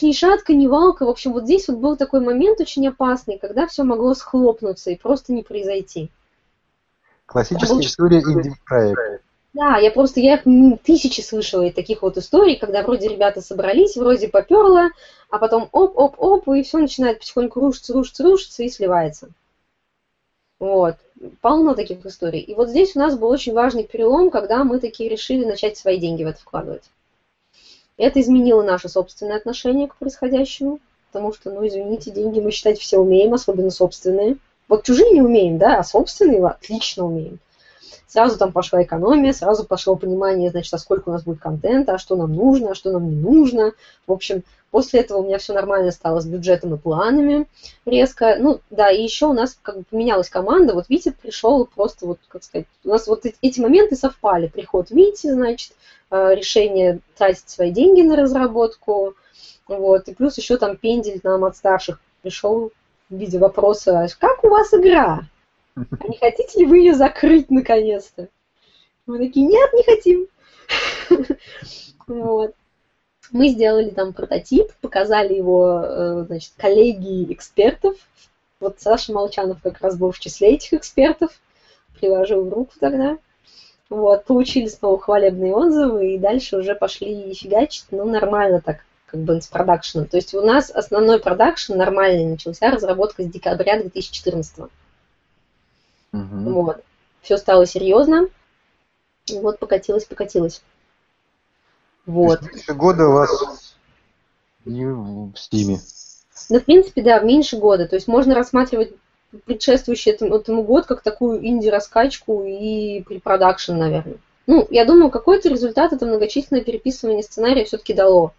ни шатка, ни валка. В общем, вот здесь вот был такой момент очень опасный, когда все могло схлопнуться и просто не произойти. Классическая история инди-проекта. Да, я просто, я их тысячи слышала и таких вот историй, когда вроде ребята собрались, вроде поперло, а потом оп-оп-оп, и все начинает потихоньку рушиться, рушиться, рушиться и сливается. Вот. Полно таких историй. И вот здесь у нас был очень важный перелом, когда мы такие решили начать свои деньги в это вкладывать. Это изменило наше собственное отношение к происходящему, потому что, ну, извините, деньги мы считать все умеем, особенно собственные. Вот чужие не умеем, да, а собственные отлично умеем. Сразу там пошла экономия, сразу пошло понимание, значит, а сколько у нас будет контента, а что нам нужно, а что нам не нужно. В общем, после этого у меня все нормально стало с бюджетом и планами резко. Ну, да, и еще у нас как бы поменялась команда. Вот Витя пришел просто, вот, как сказать, у нас вот эти моменты совпали. Приход Вити, значит, э, решение тратить свои деньги на разработку, вот, и плюс еще там пендель нам от старших пришел в виде вопроса, как у вас игра? А не хотите ли вы ее закрыть наконец-то? Мы такие, нет, не хотим. Вот. Мы сделали там прототип, показали его, э, значит, коллеги экспертов. Вот Саша Молчанов как раз был в числе этих экспертов. Приложил руку тогда. Вот, получили снова хвалебные отзывы, и дальше уже пошли фигачить, ну, нормально так, как бы с продакшеном. То есть у нас основной продакшн нормальный начался, разработка с декабря 2014. Угу. Вот. Все стало серьезно. И вот покатилось, покатилось. Вот. То есть меньше года у вас не в Стиме. Ну, в принципе, да, меньше года. То есть можно рассматривать предшествующий этому, этому год как такую инди-раскачку и препродакшн, наверное. Ну, я думаю, какой-то результат это многочисленное переписывание сценария все-таки дало.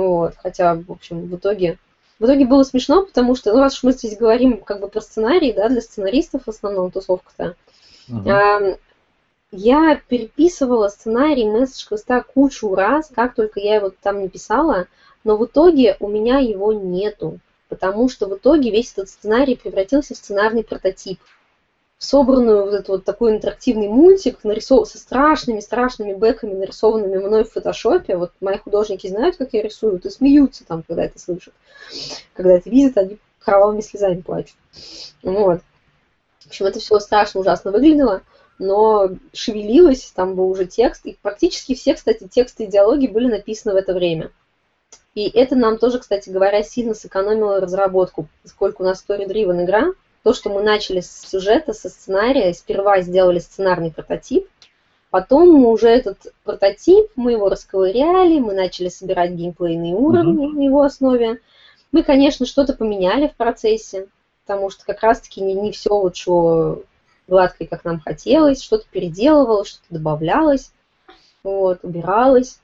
Вот, хотя, в общем, в итоге... В итоге было смешно, потому что, ну, раз уж мы здесь говорим как бы про сценарий, да, для сценаристов в основном тусовка-то, угу. а, я переписывала сценарий месседж квеста кучу раз, как только я его там не писала, но в итоге у меня его нету, потому что в итоге весь этот сценарий превратился в сценарный прототип собранную вот этот вот такой интерактивный мультик нарисов... со страшными-страшными бэками, нарисованными мной в фотошопе. Вот мои художники знают, как я рисую, и смеются там, когда это слышат. Когда это видят, они кровавыми слезами плачут. Вот. В общем, это все страшно ужасно выглядело, но шевелилось, там был уже текст, и практически все, кстати, тексты и диалоги были написаны в это время. И это нам тоже, кстати говоря, сильно сэкономило разработку, поскольку у нас story-driven игра, то, что мы начали с сюжета, со сценария, сперва сделали сценарный прототип, потом мы уже этот прототип, мы его расковыряли, мы начали собирать геймплейные уровни mm-hmm. на его основе. Мы, конечно, что-то поменяли в процессе, потому что как раз-таки не, не все вот что гладко, как нам хотелось, что-то переделывалось, что-то добавлялось, вот, убиралось.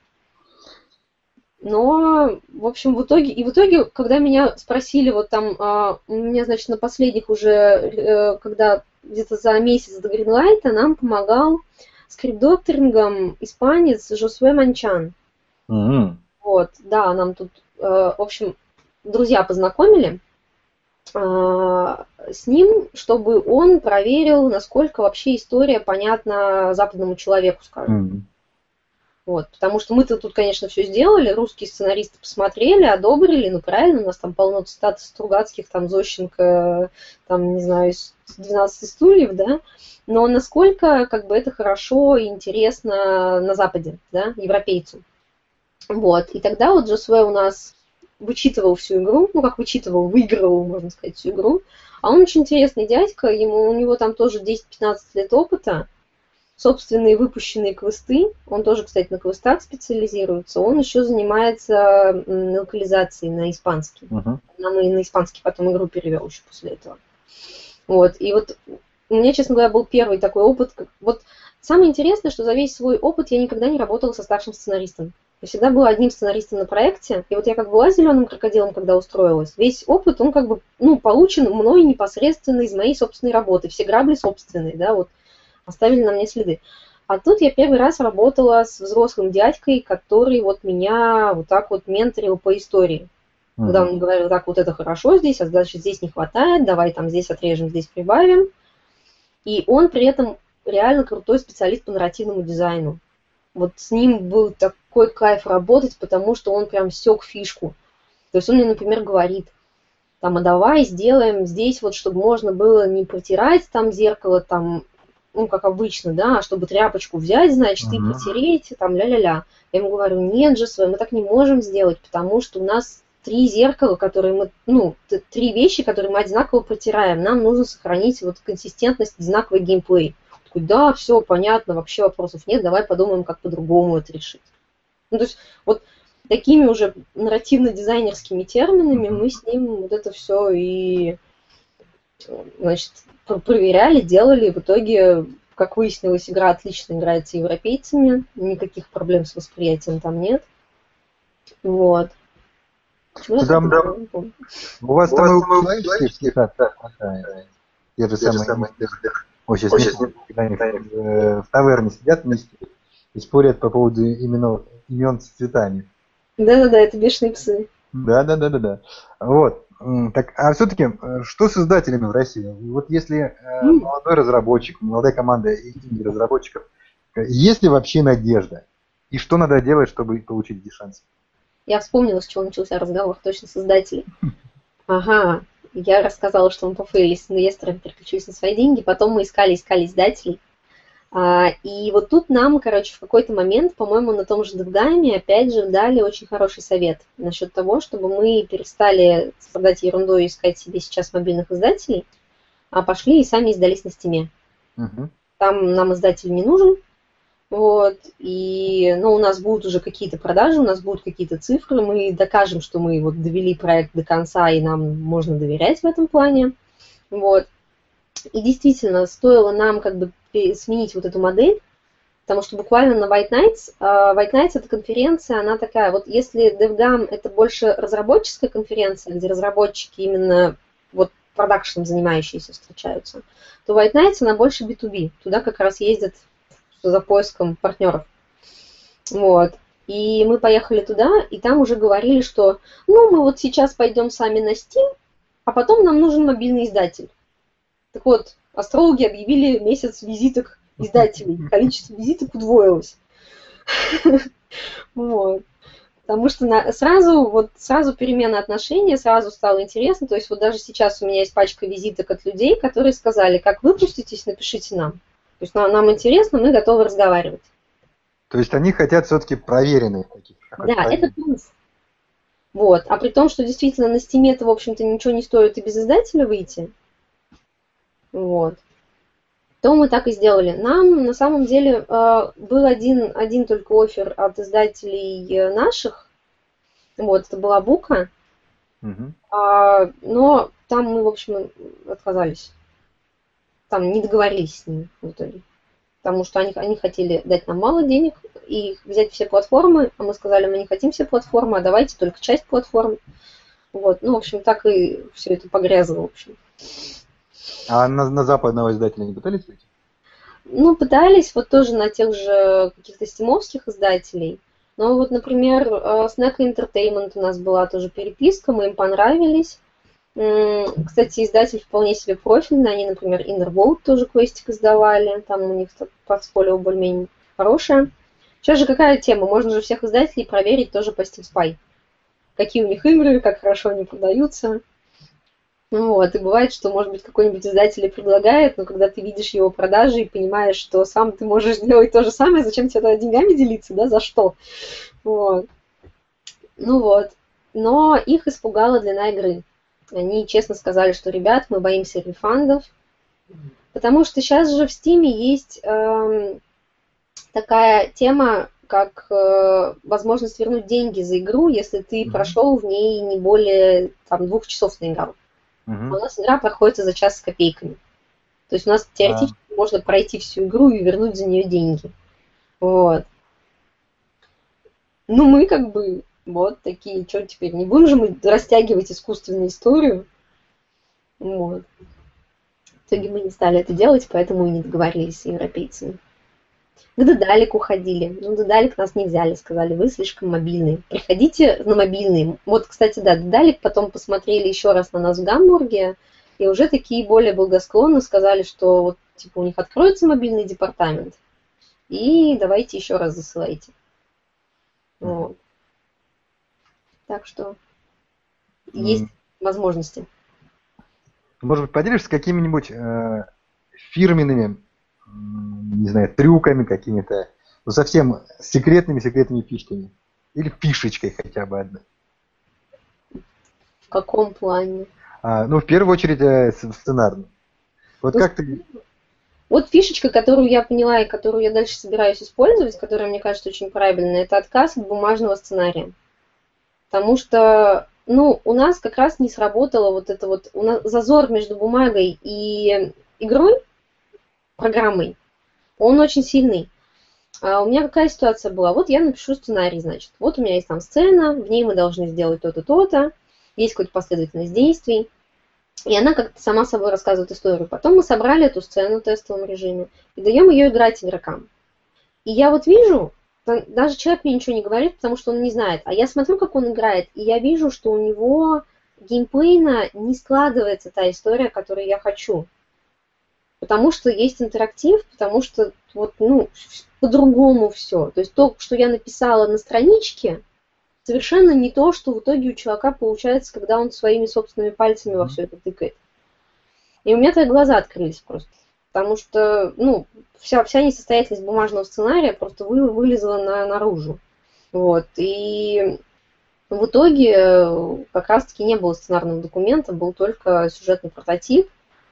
Но, в общем, в итоге, и в итоге, когда меня спросили, вот там, а, у меня, значит, на последних уже, э, когда где-то за месяц до Гринлайта нам помогал скрипт-докторингом испанец Жосуэ Манчан. Mm-hmm. Вот, да, нам тут, э, в общем, друзья познакомили э, с ним, чтобы он проверил, насколько вообще история понятна западному человеку, скажем. Mm-hmm. Вот, потому что мы-то тут, конечно, все сделали, русские сценаристы посмотрели, одобрили, ну правильно, у нас там полно цитат Стругацких, там Зощенко, там, не знаю, из 12 стульев, да, но насколько как бы это хорошо и интересно на Западе, да, европейцу. Вот, и тогда вот Джосуэ у нас вычитывал всю игру, ну как вычитывал, выигрывал, можно сказать, всю игру, а он очень интересный дядька, ему, у него там тоже 10-15 лет опыта, собственные выпущенные квесты, он тоже, кстати, на квестах специализируется, он еще занимается локализацией на испанский. Uh-huh. Нам и на испанский потом игру перевел еще после этого. Вот, и вот у меня, честно говоря, был первый такой опыт. Вот самое интересное, что за весь свой опыт я никогда не работала со старшим сценаристом. Я всегда была одним сценаристом на проекте, и вот я как была зеленым крокодилом, когда устроилась, весь опыт, он как бы, ну, получен мной непосредственно из моей собственной работы, все грабли собственные, да, вот оставили на мне следы. А тут я первый раз работала с взрослым дядькой, который вот меня вот так вот менторил по истории. Mm-hmm. Когда он говорил, так, вот это хорошо здесь, а значит здесь не хватает, давай там здесь отрежем, здесь прибавим. И он при этом реально крутой специалист по нарративному дизайну. Вот с ним был такой кайф работать, потому что он прям сек фишку. То есть он мне, например, говорит, там, а давай сделаем здесь вот, чтобы можно было не протирать там зеркало, там, ну, как обычно, да, чтобы тряпочку взять, значит, и протереть, там, ля-ля-ля. Я ему говорю, нет же, мы так не можем сделать, потому что у нас три зеркала, которые мы, ну, три вещи, которые мы одинаково протираем. Нам нужно сохранить вот консистентность, одинаковый геймплей. Такой, да, все, понятно, вообще вопросов нет, давай подумаем, как по-другому это решить. Ну, то есть вот такими уже нарративно-дизайнерскими терминами мы с ним вот это все и значит, проверяли, делали. В итоге, как выяснилось, игра отлично играется европейцами. Никаких проблем с восприятием там нет. Вот. Там, да, у вас там и человеческих хватает. Те же самые. О, сейчас в таверне сидят вместе и спорят по поводу именно имен с цветами. Да-да-да, это бешеные псы. Да-да-да-да-да. Вот. Так, а все-таки, э, что с издателями в России? Вот если э, молодой разработчик, молодая команда разработчиков, э, есть ли вообще надежда? И что надо делать, чтобы получить эти шансы? Я вспомнила, с чего начался разговор, точно с издателей. Ага, я рассказала, что мы пофейлили с инвесторами, переключились на свои деньги, потом мы искали, искали издателей. А, и вот тут нам, короче, в какой-то момент, по-моему, на том же DevGame, опять же, дали очень хороший совет насчет того, чтобы мы перестали страдать ерундой и искать себе сейчас мобильных издателей, а пошли и сами издались на стиме. Мгм. Там нам издатель не нужен, вот, и, ну, у нас будут уже какие-то продажи, у нас будут какие-то цифры, мы докажем, что мы вот довели проект до конца, и нам можно доверять в этом плане, вот. И действительно, стоило нам как бы сменить вот эту модель, потому что буквально на White Nights, а, White Nights это конференция, она такая, вот если DevGam это больше разработческая конференция, где разработчики именно вот продакшеном занимающиеся встречаются, то White Nights она больше B2B, туда как раз ездят за поиском партнеров. Вот. И мы поехали туда, и там уже говорили, что ну мы вот сейчас пойдем сами на Steam, а потом нам нужен мобильный издатель. Так вот, астрологи объявили месяц визиток издателей. Количество визиток удвоилось. Вот. Потому что на- сразу, вот сразу перемена отношения, сразу стало интересно. То есть вот даже сейчас у меня есть пачка визиток от людей, которые сказали, как выпуститесь, напишите нам. То есть нам, нам интересно, мы готовы разговаривать. То есть они хотят все-таки проверенных таких. Да, это плюс. Вот. А при том, что действительно на стиме это, в общем-то, ничего не стоит и без издателя выйти. Вот. То мы так и сделали. Нам на самом деле э, был один, один только офер от издателей э, наших. Вот, это была Бука. А, но там мы, в общем, отказались. Там не договорились с ними в итоге. Потому что они, они хотели дать нам мало денег и взять все платформы, а мы сказали, мы не хотим все платформы, а давайте только часть платформ. Вот, ну, в общем, так и все это погрязло, в общем. А на, на западного издателя не пытались выйти? Ну, пытались вот тоже на тех же каких-то стимовских издателей. Но вот, например, э, Neco Entertainment у нас была тоже переписка, мы им понравились. Кстати, издатель вполне себе профильный. Они, например, Inner Vote тоже квестик издавали. Там у них портфолио более-менее хорошее. Сейчас же какая тема? Можно же всех издателей проверить тоже по Steam Spy. Какие у них игры, как хорошо они продаются. Ну вот, и бывает, что, может быть, какой-нибудь издатель и предлагает, но когда ты видишь его продажи и понимаешь, что сам ты можешь сделать то же самое, зачем тебе тогда деньгами делиться, да, за что? Вот. Ну вот. Но их испугала длина игры. Они честно сказали, что, ребят, мы боимся рефандов, потому что сейчас же в Стиме есть эм, такая тема, как э, возможность вернуть деньги за игру, если ты Мгм. прошел в ней не более там, двух часов наиграл. А у нас игра проходит за час с копейками. То есть у нас теоретически можно пройти всю игру и вернуть за нее деньги. Вот. Ну, мы как бы вот такие, что теперь, не будем же мы растягивать искусственную историю. Вот. В итоге мы не стали это делать, поэтому и не договорились с европейцами. К Дедалику ходили. Ну, Дедалик нас не взяли, сказали, вы слишком мобильные. Приходите на мобильный. Вот, кстати, да, Дедалик потом посмотрели еще раз на нас в Гамбурге, и уже такие более благосклонно сказали, что вот, типа, у них откроется мобильный департамент, и давайте еще раз засылайте. Вот. Так что есть М. возможности. Может быть, поделишься какими-нибудь э, фирменными, не знаю, трюками какими-то, ну, совсем секретными-секретными фишками? Или фишечкой хотя бы одной? В каком плане? А, ну, в первую очередь, э, сценарно. Вот Ну, как ты... Вот фишечка, которую я поняла и которую я дальше собираюсь использовать, которая мне кажется очень правильной, это отказ от бумажного сценария. Потому что, ну, у нас как раз не сработало вот это вот, у нас зазор между бумагой и игрой, программой, он очень сильный. А у меня какая ситуация была? Вот я напишу сценарий, значит. Вот у меня есть там сцена, в ней мы должны сделать то-то, то-то, есть какая-то последовательность действий. И она как-то сама собой рассказывает историю. Потом мы собрали эту сцену в тестовом режиме и даем ее играть игрокам. И я вот вижу, да- даже человек мне ничего не говорит, потому что он не знает. А я смотрю, как он играет, и я вижу, что у него геймплейно не складывается та история, которую я хочу. Потому что есть интерактив, потому что вот, ну, по-другому все. То есть то, что я написала на страничке, совершенно не то, что в итоге у чувака получается, когда он своими собственными пальцами во все это тыкает. И у меня так глаза открылись просто. Потому что, ну, вся, вся несостоятельность бумажного сценария просто вы, вылезла на, наружу. Вот. И в итоге э, как раз-таки не было сценарного документа, был только сюжетный прототип.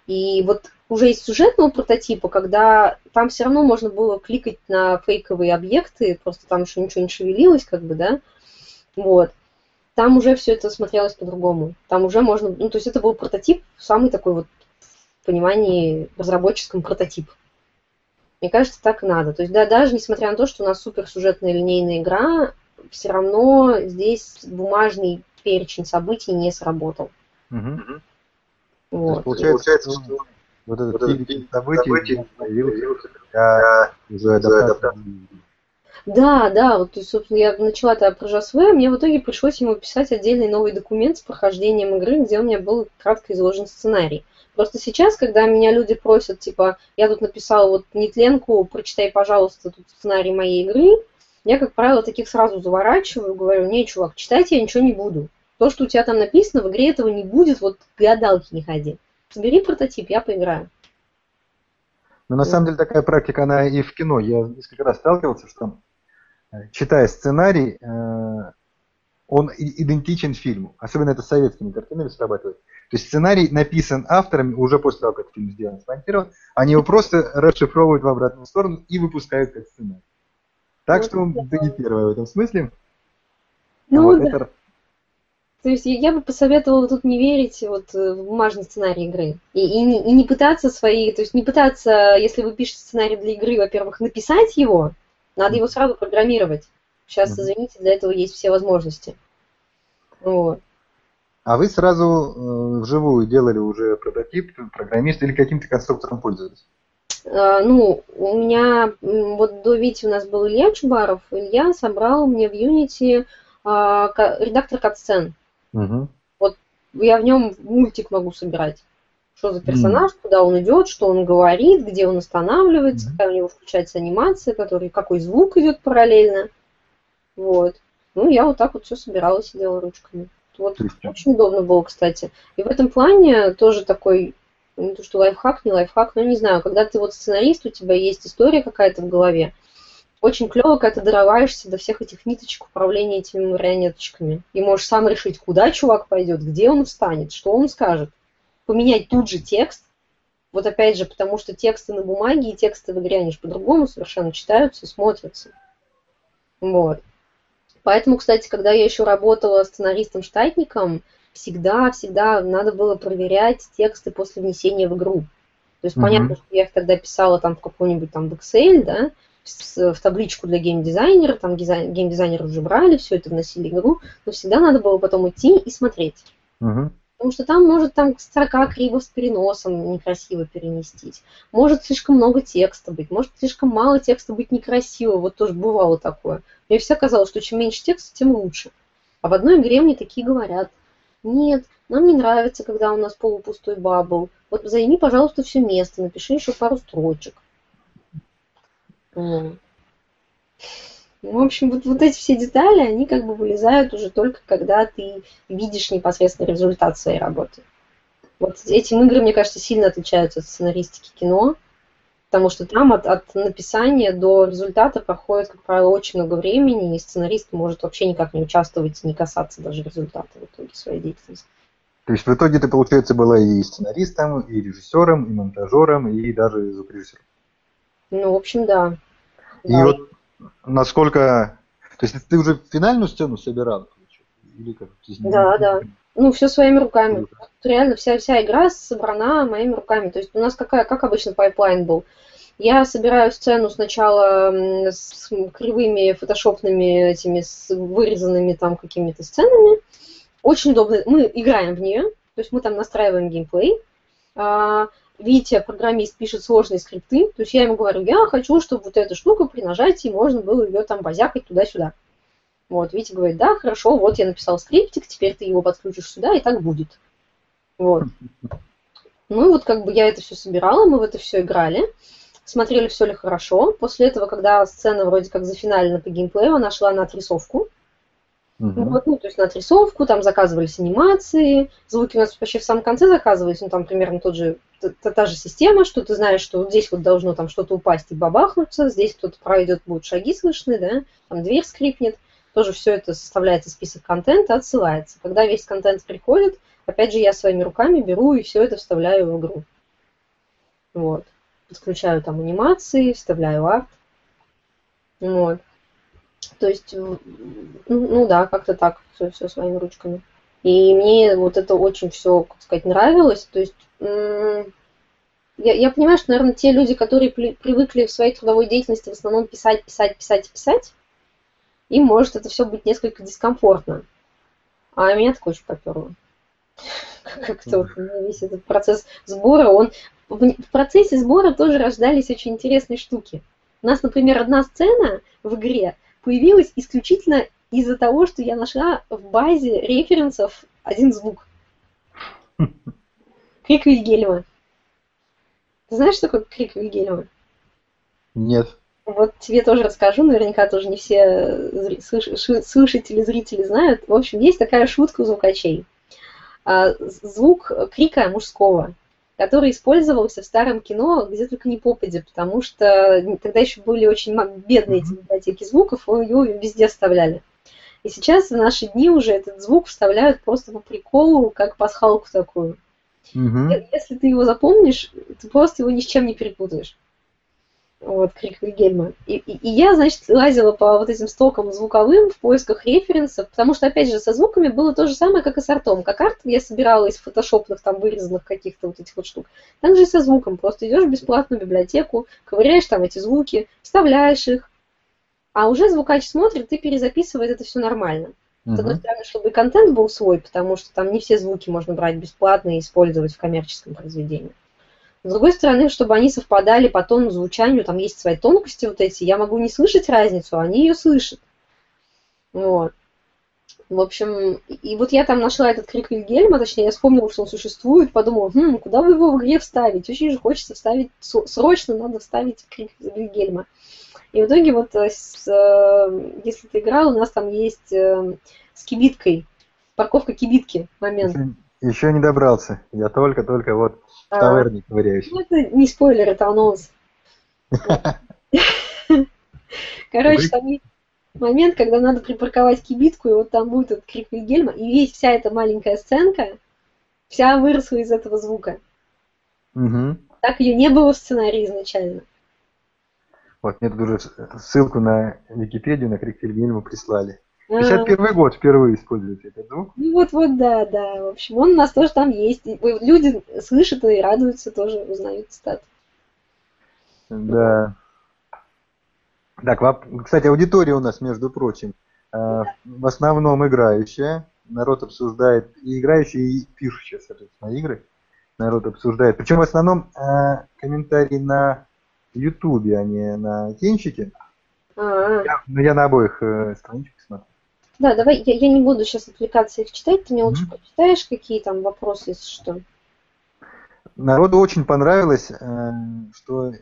И вот уже из сюжетного прототипа, когда там все равно можно было кликать на фейковые объекты, просто там еще ничего не шевелилось, как бы, да, вот, там уже все это смотрелось по-другому. Там уже можно, ну, то есть это был прототип, самый такой вот в понимании разработческом прототип. Мне кажется, так и надо. То есть, да, даже несмотря на то, что у нас суперсюжетная линейная игра, все равно здесь бумажный перечень событий не сработал. Угу. Вот. Получается, получается, что вот этот вот перечень событий, событий появился для уже адаптации. Да, да, вот, то есть, собственно, я начала тогда про JSV, мне в итоге пришлось ему писать отдельный новый документ с прохождением игры, где у меня был кратко изложен сценарий. Просто сейчас, когда меня люди просят, типа, я тут написала вот нетленку, прочитай, пожалуйста, тут сценарий моей игры, я, как правило, таких сразу заворачиваю, говорю, не, чувак, читать я ничего не буду. То, что у тебя там написано, в игре этого не будет, вот к гадалке не ходи. Собери прототип, я поиграю. Ну, на самом деле, такая практика, она и в кино. Я несколько раз сталкивался, что, э, читая сценарий, э, он идентичен фильму. Особенно это с советскими картинами срабатывает. То есть сценарий написан авторами уже после того, как фильм сделан, смонтирован. Они его просто расшифровывают в обратную сторону и выпускают как сценарий. Так вот что ты не первая в этом смысле. Ну, вот, да. это... То есть я бы посоветовала тут не верить вот в бумажный сценарий игры. И, и, не, и не пытаться свои, то есть не пытаться, если вы пишете сценарий для игры, во-первых, написать его, надо его сразу программировать. Сейчас, извините, для этого есть все возможности. Вот. А вы сразу э, вживую делали уже прототип, программист или каким-то конструктором пользовались? Э, ну, у меня, вот до Вити у нас был Илья Чубаров, Илья собрал мне в Unity а, редактор катсцен. Угу. Вот я в нем мультик могу собирать. Что за персонаж, mm. куда он идет, что он говорит, где он останавливается, mm. какая у него включается анимация, который, какой звук идет параллельно. Вот. Ну, я вот так вот все собирала, сидела ручками. Вот очень удобно было, кстати. И в этом плане тоже такой не то что лайфхак, не лайфхак, но не знаю, когда ты вот сценарист, у тебя есть история какая-то в голове, очень клево, когда ты дорываешься до всех этих ниточек управления этими марионеточками. И можешь сам решить, куда чувак пойдет, где он встанет, что он скажет. Поменять тут же текст. Вот опять же, потому что тексты на бумаге и тексты в игре, они же по-другому совершенно читаются и смотрятся. Вот. Поэтому, кстати, когда я еще работала сценаристом-штатником, всегда-всегда надо было проверять тексты после внесения в игру. То есть mm-hmm. понятно, что я их тогда писала там в какой-нибудь там в Excel, да, в табличку для геймдизайнера, там геймдизайнеры уже брали, все это вносили в игру, но всегда надо было потом идти и смотреть. Uh-huh. Потому что там может там строка криво с переносом некрасиво переместить. Может слишком много текста быть, может слишком мало текста быть некрасиво. Вот тоже бывало такое. Мне всегда казалось, что чем меньше текста, тем лучше. А в одной игре мне такие говорят – нет, нам не нравится, когда у нас полупустой бабл. Вот займи, пожалуйста, все место, напиши еще пару строчек. В общем, вот, вот эти все детали, они как бы вылезают уже только когда ты видишь непосредственно результат своей работы. Вот этим игры, мне кажется, сильно отличаются от сценаристики кино потому что там от, от написания до результата проходит, как правило, очень много времени, и сценарист может вообще никак не участвовать, не касаться даже результата в итоге своей деятельности. То есть в итоге ты, получается, была и сценаристом, и режиссером, и монтажером, и даже звукорежиссером. Ну, в общем, да. И да. вот насколько... То есть ты уже финальную сцену собирал? Или как? Да, да. Ну, все своими руками. Реально вся, вся игра собрана моими руками. То есть у нас какая, как обычно пайплайн был. Я собираю сцену сначала с кривыми фотошопными этими с вырезанными там какими-то сценами. Очень удобно. Мы играем в нее, то есть мы там настраиваем геймплей. Витя, программист, пишет сложные скрипты. То есть я ему говорю, я хочу, чтобы вот эта штука при нажатии можно было ее там базякать туда-сюда. Вот, Витя говорит, да, хорошо, вот я написал скриптик, теперь ты его подключишь сюда, и так будет. Вот. Ну и вот как бы я это все собирала, мы в это все играли, смотрели, все ли хорошо. После этого, когда сцена вроде как зафиналена по геймплею, она шла на отрисовку. Угу. Вот, ну, то есть на отрисовку, там заказывались анимации, звуки у нас вообще в самом конце заказывались, ну, там примерно тот же, та, та же система, что ты знаешь, что вот здесь вот должно там что-то упасть и бабахнуться, здесь кто-то пройдет, будут шаги слышны, да, там дверь скрипнет, тоже все это составляется список контента, отсылается. Когда весь контент приходит, опять же, я своими руками беру и все это вставляю в игру. Вот. Подключаю там анимации, вставляю арт. Вот. То есть, ну, ну да, как-то так, все, все своими ручками. И мне вот это очень все, как сказать, нравилось. То есть я, я понимаю, что, наверное, те люди, которые привыкли в своей трудовой деятельности в основном писать, писать, писать, писать, им может это все быть несколько дискомфортно. А меня такое очень поперло. Как-то вот весь этот процесс сбора, он... В процессе сбора тоже рождались очень интересные штуки. У нас, например, одна сцена в игре появилась исключительно из-за того, что я нашла в базе референсов один звук. Крик Вильгельма. Ты знаешь, что такое крик Вильгельма? Нет. Вот тебе тоже расскажу, наверняка тоже не все слушатели, зрители знают. В общем, есть такая шутка у звукачей. А, звук крика мужского который использовался в старом кино где только не попадя, потому что тогда еще были очень бедные эти библиотеки звуков, его везде вставляли. И сейчас в наши дни уже этот звук вставляют просто по приколу, как пасхалку такую. Угу. Если ты его запомнишь, ты просто его ни с чем не перепутаешь вот, крик Вильгельма. И, и, и я, значит, лазила по вот этим стокам звуковым в поисках референсов, потому что, опять же, со звуками было то же самое, как и с артом. Как арт я собирала из фотошопных, там, вырезанных каких-то вот этих вот штук. Так же и со звуком. Просто идешь в бесплатную библиотеку, ковыряешь там эти звуки, вставляешь их, а уже звукач смотрит и перезаписывает это все нормально. С одной стороны, чтобы и контент был свой, потому что там не все звуки можно брать бесплатно и использовать в коммерческом произведении. С другой стороны, чтобы они совпадали по тону, звучанию, там есть свои тонкости вот эти, я могу не слышать разницу, а они ее слышат. Вот. В общем, и вот я там нашла этот крик Вильгельма, точнее, я вспомнила, что он существует, подумала, хм, куда бы его в игре вставить? Очень же хочется вставить, срочно надо вставить крик Вильгельма. И в итоге вот, э, с, э, если ты играл, у нас там есть э, с кибиткой, парковка кибитки момент. Еще не добрался. Я только-только вот в таверне ковыряюсь. Ну, это не спойлер, это анонс. Короче, там есть момент, когда надо припарковать кибитку, и вот там будет этот крик Вильгельма, и весь вся эта маленькая сценка, вся выросла из этого звука. Угу. Так ее не было в сценарии изначально. Вот, мне тут уже ссылку на Википедию, на крик Вильгельма прислали. 51 год впервые используется этот звук. Ну вот, вот, да, да. В общем, он у нас тоже там есть. Люди слышат и радуются тоже, узнают цитату. Да. Так, кстати, аудитория у нас, между прочим, э, в основном играющая. Народ обсуждает и играющие, и пишущие, соответственно, игры. Народ обсуждает. Причем в основном э, комментарии на Ютубе, а не на Кенчике. А-а-а. Я, ну, я на обоих э, страничках. Да, давай, я, я не буду сейчас отвлекаться их читать, ты мне лучше mm-hmm. почитаешь, какие там вопросы, если что. Народу очень понравилось, э, что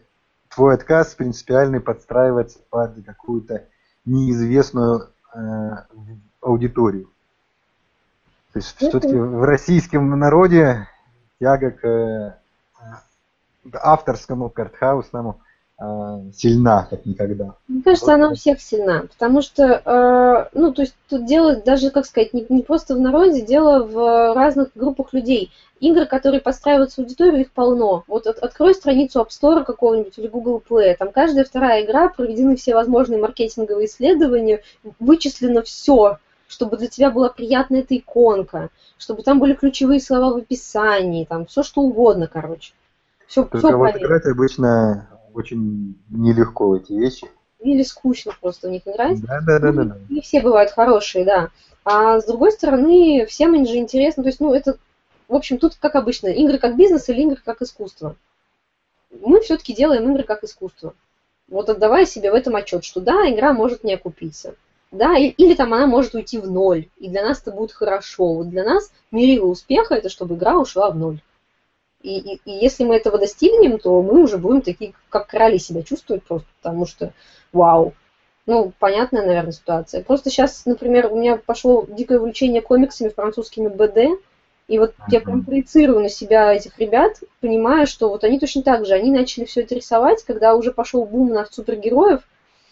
твой отказ принципиальный подстраивается под какую-то неизвестную э, аудиторию. То есть mm-hmm. все-таки в российском народе тяга к э, авторскому, к артхаусному сильна, как никогда. Мне кажется, она у всех сильна, потому что, э, ну, то есть тут дело даже, как сказать, не, не просто в народе, дело в разных группах людей. Игры, которые подстраиваются в аудиторию, их полно. Вот от, открой страницу App Store какого-нибудь или Google Play, там каждая вторая игра, проведены все возможные маркетинговые исследования, вычислено все, чтобы для тебя была приятная эта иконка, чтобы там были ключевые слова в описании, там все что угодно, короче. Все, Только все вот играть обычно очень нелегко в эти вещи. Или скучно просто в них играть. Да, да, да, да, да. Не все бывают хорошие, да. А с другой стороны, всем они же интересно. То есть, ну, это, в общем, тут, как обычно, игры как бизнес или игры как искусство. Мы все-таки делаем игры как искусство. Вот отдавая себе в этом отчет, что да, игра может не окупиться. Да, или, или там она может уйти в ноль, и для нас это будет хорошо. Вот для нас мерило успеха это, чтобы игра ушла в ноль. И, и, и если мы этого достигнем, то мы уже будем такие, как короли себя чувствовать просто, потому что вау. Ну, понятная, наверное, ситуация. Просто сейчас, например, у меня пошло дикое увлечение комиксами французскими БД, и вот я прям проецирую на себя этих ребят, понимая, что вот они точно так же, они начали все это рисовать, когда уже пошел бум на супергероев,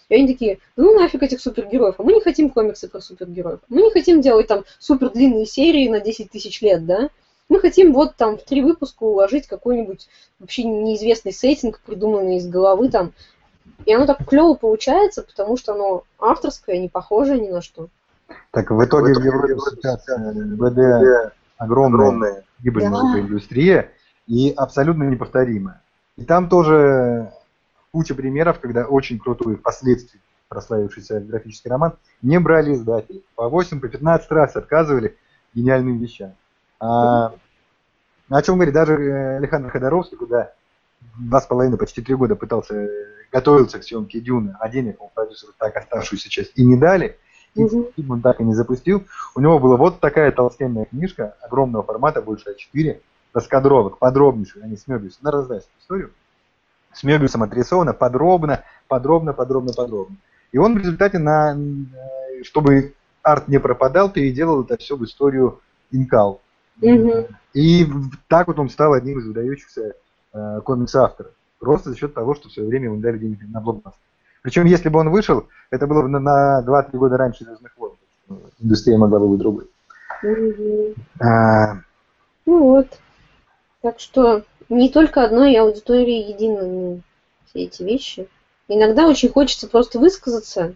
и они такие, ну нафиг этих супергероев, а мы не хотим комиксы про супергероев, мы не хотим делать там супер длинные серии на 10 тысяч лет, да, мы хотим вот там в три выпуска уложить какой-нибудь вообще неизвестный сеттинг, придуманный из головы там. И оно так клево получается, потому что оно авторское, не похожее ни на что. Так в итоге в Европе сейчас БД огромная прибыльная да. индустрия и абсолютно неповторимая. И там тоже куча примеров, когда очень крутой впоследствии прославившийся графический роман не брали издатели. По 8, по 15 раз отказывали гениальным вещам. А, о чем говорит даже э, Александр Ходоровский, куда два с половиной, почти три года пытался, э, готовился к съемке Дюны, а денег ему продюсеру так оставшуюся часть и не дали, и фильм он так и не запустил. У него была вот такая толстенная книжка, огромного формата, больше А4, раскадровок, подробнейших, они с Мебиусом, на раздайся историю, с Мебиусом отрисовано подробно, подробно, подробно, подробно. И он в результате, на, э, чтобы арт не пропадал, переделал это все в историю Инкал. Угу. И так вот он стал одним из выдающихся э, комикс-авторов. Просто за счет того, что в свое время ему дали денег на блокбастер. Причем, если бы он вышел, это было бы на, на 2-3 года раньше «Звездных войн». Индустрия могла бы быть другой. Угу. А... Ну вот. Так что не только одной аудитории едины все эти вещи. Иногда очень хочется просто высказаться.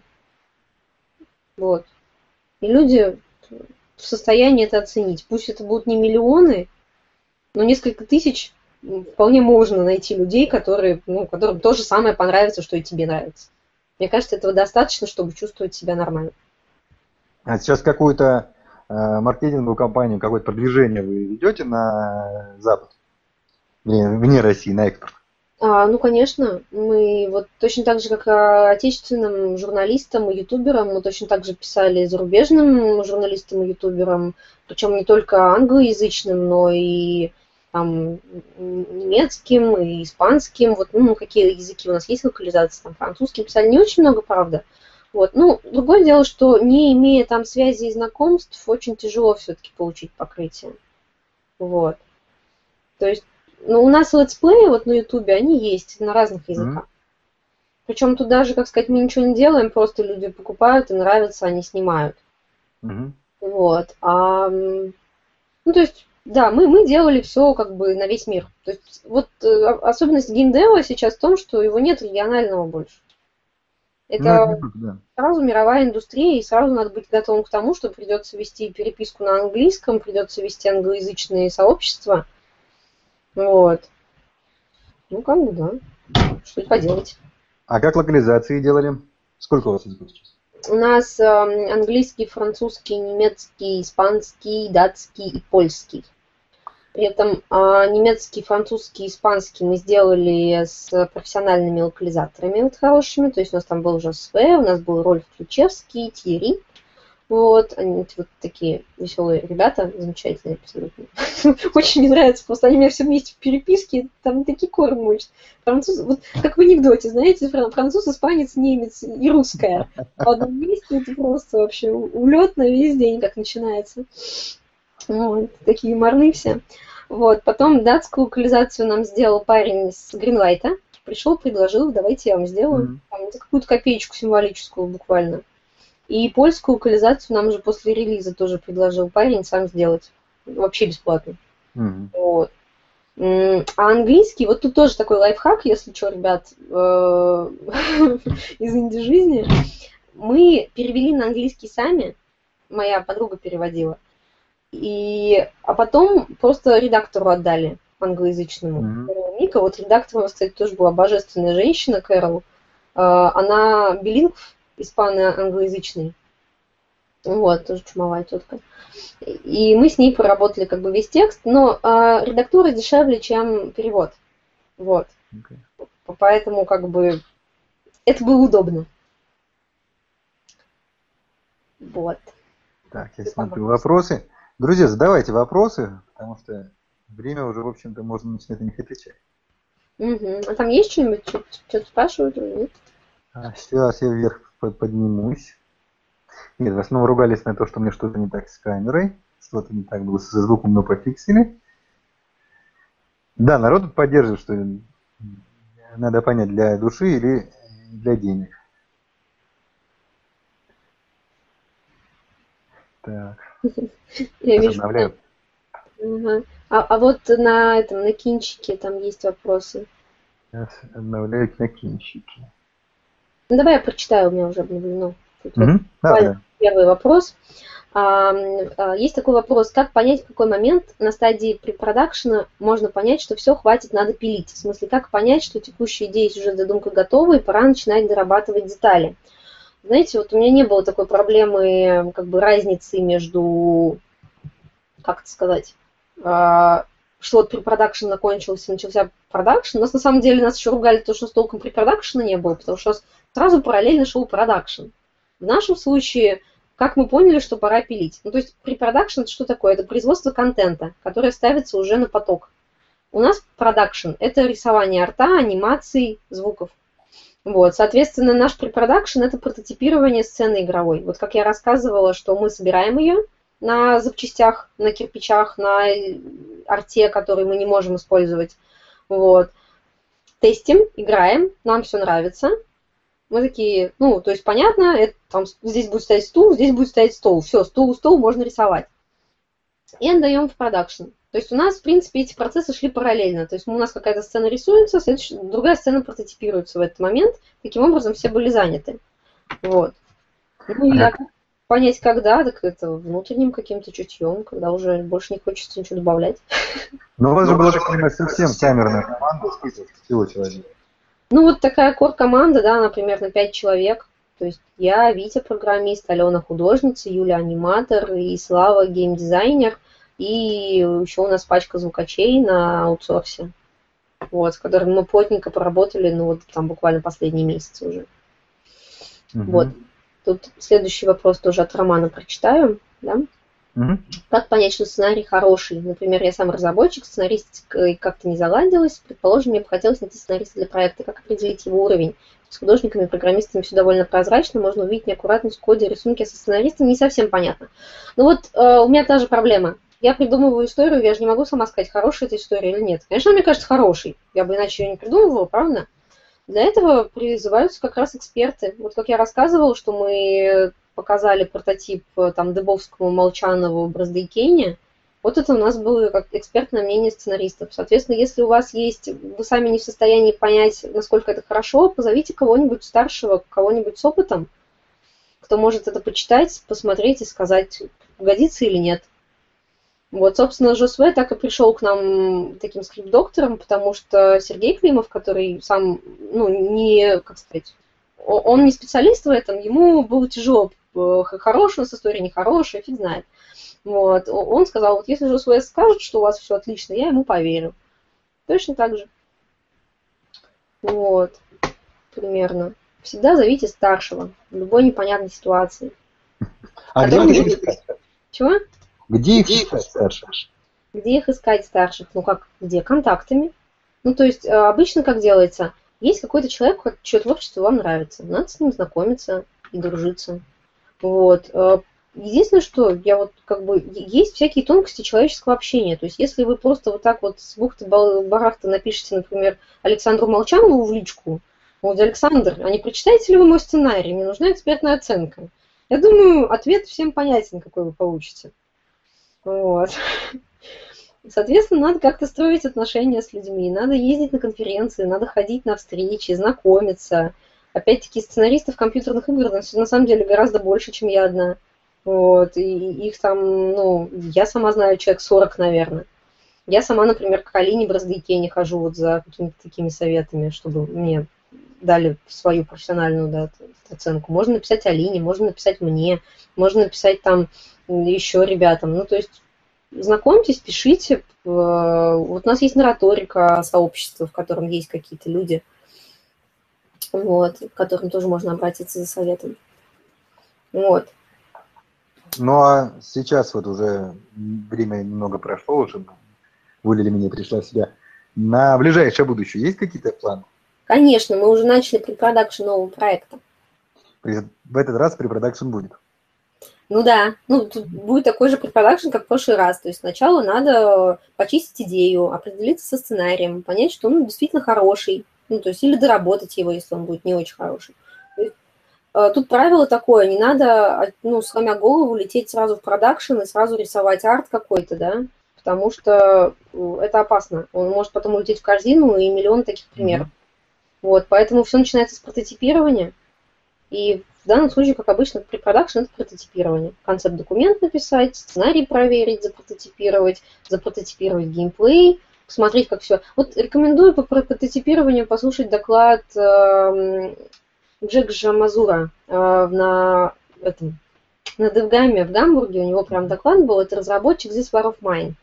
Вот. И люди в состоянии это оценить. Пусть это будут не миллионы, но несколько тысяч вполне можно найти людей, которые, ну, которым то же самое понравится, что и тебе нравится. Мне кажется, этого достаточно, чтобы чувствовать себя нормально. А сейчас какую-то э, маркетинговую кампанию, какое-то продвижение вы ведете на Запад? Вне, вне России, на экспорт? А, ну, конечно, мы вот точно так же, как отечественным журналистам и ютуберам, мы точно так же писали зарубежным журналистам и ютуберам, причем не только англоязычным, но и там немецким, и испанским, вот, ну, какие языки у нас есть локализации, там, французским писали не очень много, правда. Вот. Ну, другое дело, что не имея там связи и знакомств, очень тяжело все-таки получить покрытие. Вот. То есть ну, у нас летсплеи вот на Ютубе, они есть на разных языках. Mm-hmm. Причем тут даже, как сказать, мы ничего не делаем, просто люди покупают и нравится, они снимают. Mm-hmm. Вот. А, ну, то есть, да, мы, мы делали все как бы на весь мир. То есть, вот э, особенность геймдева сейчас в том, что его нет регионального больше. Это ну, да. сразу мировая индустрия, и сразу надо быть готовым к тому, что придется вести переписку на английском, придется вести англоязычные сообщества – вот. Ну, как бы, да. Что поделать. А как локализации делали? Сколько у вас языков сейчас? У нас э, английский, французский, немецкий, испанский, датский и польский. При этом э, немецкий, французский, испанский мы сделали с профессиональными локализаторами вот хорошими. То есть у нас там был уже СВ, у нас был Рольф Ключевский, Тири. Вот, они вот такие веселые ребята, замечательные абсолютно. Очень мне нравится, просто они меня все вместе в переписке, там такие кормочат. Француз, вот как в анекдоте, знаете, француз, испанец, немец и русская. В одном месте это просто вообще улетно весь день как начинается. Вот, такие марны все. Вот, потом датскую локализацию нам сделал парень с Гринлайта. Пришел, предложил, давайте я вам сделаю. Mm-hmm. Там, какую-то копеечку символическую буквально. И польскую локализацию нам уже после релиза тоже предложил парень сам сделать. Вообще бесплатно. Mm-hmm. Вот. А английский, вот тут тоже такой лайфхак, если что, ребят, э, из инди-жизни. Мы перевели на английский сами, моя подруга переводила, и, а потом просто редактору отдали англоязычному. Mm-hmm. Ника, вот редактором, кстати, тоже была божественная женщина, Кэрол. Э, она билингв, испано-англоязычный. Вот, тоже чумовая тетка. И мы с ней поработали как бы весь текст, но э, редактура дешевле, чем перевод. Вот. Okay. Поэтому как бы это было удобно. Вот. Так, я смотрю вопросы. Друзья, задавайте вопросы, потому что время уже, в общем-то, можно начинать на них отвечать. Угу. А там есть что-нибудь? Что-то спрашивают или нет? А, сейчас я вверх поднимусь. Нет, в основном ругались на то, что мне что-то не так с камерой, что-то не так было со звуком, но пофиксили. Да, народ поддерживает, что надо понять, для души или для денег. Так. Я вижу. Ага. А, а вот на этом, на кинчике там есть вопросы. Сейчас обновляю на кинчике. Ну, давай я прочитаю, у меня уже обновлено. Тут вот Первый вопрос. А, а, есть такой вопрос, как понять, в какой момент на стадии препродакшена можно понять, что все, хватит, надо пилить? В смысле, как понять, что текущая идея уже задумка готова и пора начинать дорабатывать детали? Знаете, вот у меня не было такой проблемы, как бы разницы между, как это сказать, а, что вот препродакшн закончился, начался продакшн. У нас на самом деле нас еще ругали то, что с толком препродакшена не было, потому что сразу параллельно шел продакшн. В нашем случае, как мы поняли, что пора пилить. Ну, то есть препродакшн это что такое? Это производство контента, которое ставится уже на поток. У нас продакшн – это рисование арта, анимаций, звуков. Вот, соответственно, наш препродакшн – это прототипирование сцены игровой. Вот как я рассказывала, что мы собираем ее на запчастях, на кирпичах, на арте, который мы не можем использовать. Вот. Тестим, играем, нам все нравится. Мы такие, ну, то есть понятно, это, там, здесь будет стоять стул, здесь будет стоять стол. Все, стул, стол можно рисовать. И отдаем в продакшн. То есть у нас, в принципе, эти процессы шли параллельно. То есть у нас какая-то сцена рисуется, следующая, другая сцена прототипируется в этот момент. Таким образом, все были заняты. Вот. Ну, и как понять, когда, так это внутренним каким-то чутьем, когда уже больше не хочется ничего добавлять. Ну, у вас же была, так понимаю, совсем камерная команда, человек. Ну, вот такая кор-команда, да, например, на 5 человек. То есть я, Витя, программист, Алена художница, Юля аниматор и Слава геймдизайнер. И еще у нас пачка звукачей на аутсорсе, вот, с которыми мы плотненько поработали, ну вот там буквально последние месяцы уже. Угу. Вот. Тут следующий вопрос тоже от Романа прочитаю. Да? Угу. Как понять, что сценарий хороший? Например, я сам разработчик, сценарист как-то не заладилась. Предположим, мне бы хотелось найти сценариста для проекта. Как определить его уровень? С художниками, программистами все довольно прозрачно. Можно увидеть неаккуратность в коде, рисунки со сценаристом. Не совсем понятно. Ну вот э, у меня та же проблема я придумываю историю, я же не могу сама сказать, хорошая эта история или нет. Конечно, мне кажется, хорошей. Я бы иначе ее не придумывала, правда? Для этого призываются как раз эксперты. Вот как я рассказывала, что мы показали прототип э, там Дыбовскому, Молчанову, Браздейкене, вот это у нас было как экспертное мнение сценаристов. Соответственно, если у вас есть, вы сами не в состоянии понять, насколько это хорошо, позовите кого-нибудь старшего, кого-нибудь с опытом, кто может это почитать, посмотреть и сказать, годится или нет. Вот, собственно, Жосве так и пришел к нам таким скрипт-доктором, потому что Сергей Климов, который сам, ну, не, как сказать, он не специалист в этом, ему было тяжело, хорошая у нас история, нехорошая, фиг знает. Вот, он сказал, вот если Жосве скажет, что у вас все отлично, я ему поверю. Точно так же. Вот, примерно. Всегда зовите старшего в любой непонятной ситуации. А, где вы Чего? Где их искать старших? Где их искать старших? Ну как, где? Контактами. Ну то есть э, обычно как делается? Есть какой-то человек, чье творчество вам нравится. Надо с ним знакомиться и дружиться. Вот. Э, единственное, что я вот как бы есть всякие тонкости человеческого общения. То есть, если вы просто вот так вот с бухты барахта напишите, например, Александру Молчанову в личку, вот, Александр, а не прочитаете ли вы мой сценарий? Мне нужна экспертная оценка. Я думаю, ответ всем понятен, какой вы получите. Вот. Соответственно, надо как-то строить отношения с людьми, надо ездить на конференции, надо ходить на встречи, знакомиться. Опять-таки, сценаристов компьютерных игр на самом деле гораздо больше, чем я одна. Вот, и их там, ну, я сама знаю человек 40, наверное. Я сама, например, к Алине Браздыке не хожу вот за какими-то такими советами, чтобы мне дали свою профессиональную да, оценку. Можно написать Алине, можно написать мне, можно написать там еще ребятам. Ну, то есть знакомьтесь, пишите. Э, вот у нас есть нараторика сообщества, в котором есть какие-то люди, вот, к которым тоже можно обратиться за советом. Вот. Ну а сейчас вот уже время немного прошло, уже Вуля меня пришла в себя. На ближайшее будущее есть какие-то планы? Конечно, мы уже начали препродакшн нового проекта. В этот раз препродакшн будет. Ну да, ну тут будет такой же препродакшн, как в прошлый раз. То есть сначала надо почистить идею, определиться со сценарием, понять, что он действительно хороший. Ну, то есть или доработать его, если он будет не очень хороший. Э, тут правило такое, не надо, ну, сломя голову, лететь сразу в продакшн и сразу рисовать арт какой-то, да, потому что э, это опасно. Он может потом улететь в корзину и миллион таких примеров. Mm-hmm. Вот, поэтому все начинается с прототипирования. И в данном случае, как обычно, препродакшн это прототипирование. Концепт-документ написать, сценарий проверить, запрототипировать, запрототипировать геймплей, посмотреть, как все. Вот рекомендую по прототипированию послушать доклад э, Джек Жамазура э, на этом на DevGAMM е в Гамбурге, у него прям доклад был, это разработчик This War of Mine.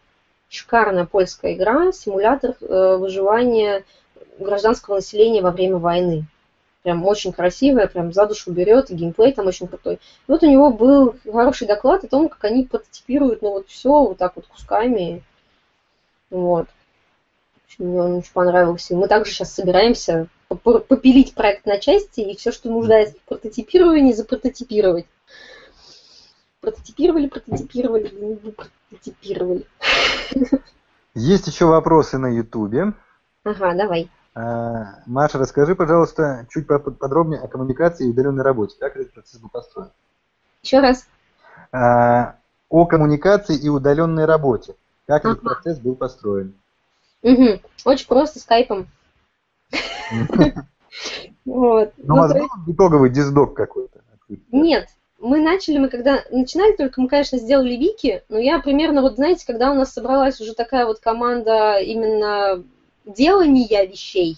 Шикарная польская игра, симулятор э, выживания гражданского населения во время войны. Прям очень красивая, прям за душу берет, и геймплей там очень крутой. И вот у него был хороший доклад о том, как они прототипируют, ну вот все вот так вот кусками. Вот. Мне он очень понравился. Мы также сейчас собираемся попилить проект на части и все, что нуждается в прототипировании, запрототипировать. Прототипировали, прототипировали, прототипировали. Есть еще вопросы на Ютубе. Ага, давай. А, Маша, расскажи, пожалуйста, чуть подробнее о коммуникации и удаленной работе. Как этот процесс был построен? Еще раз. А, о коммуникации и удаленной работе. Как ага. этот процесс был построен? Угу. Очень просто, скайпом. Вот. Ну, у вас был итоговый диздок какой-то? Нет, мы начали, мы когда начинали только, мы, конечно, сделали вики, но я примерно, вот знаете, когда у нас собралась уже такая вот команда именно делания вещей,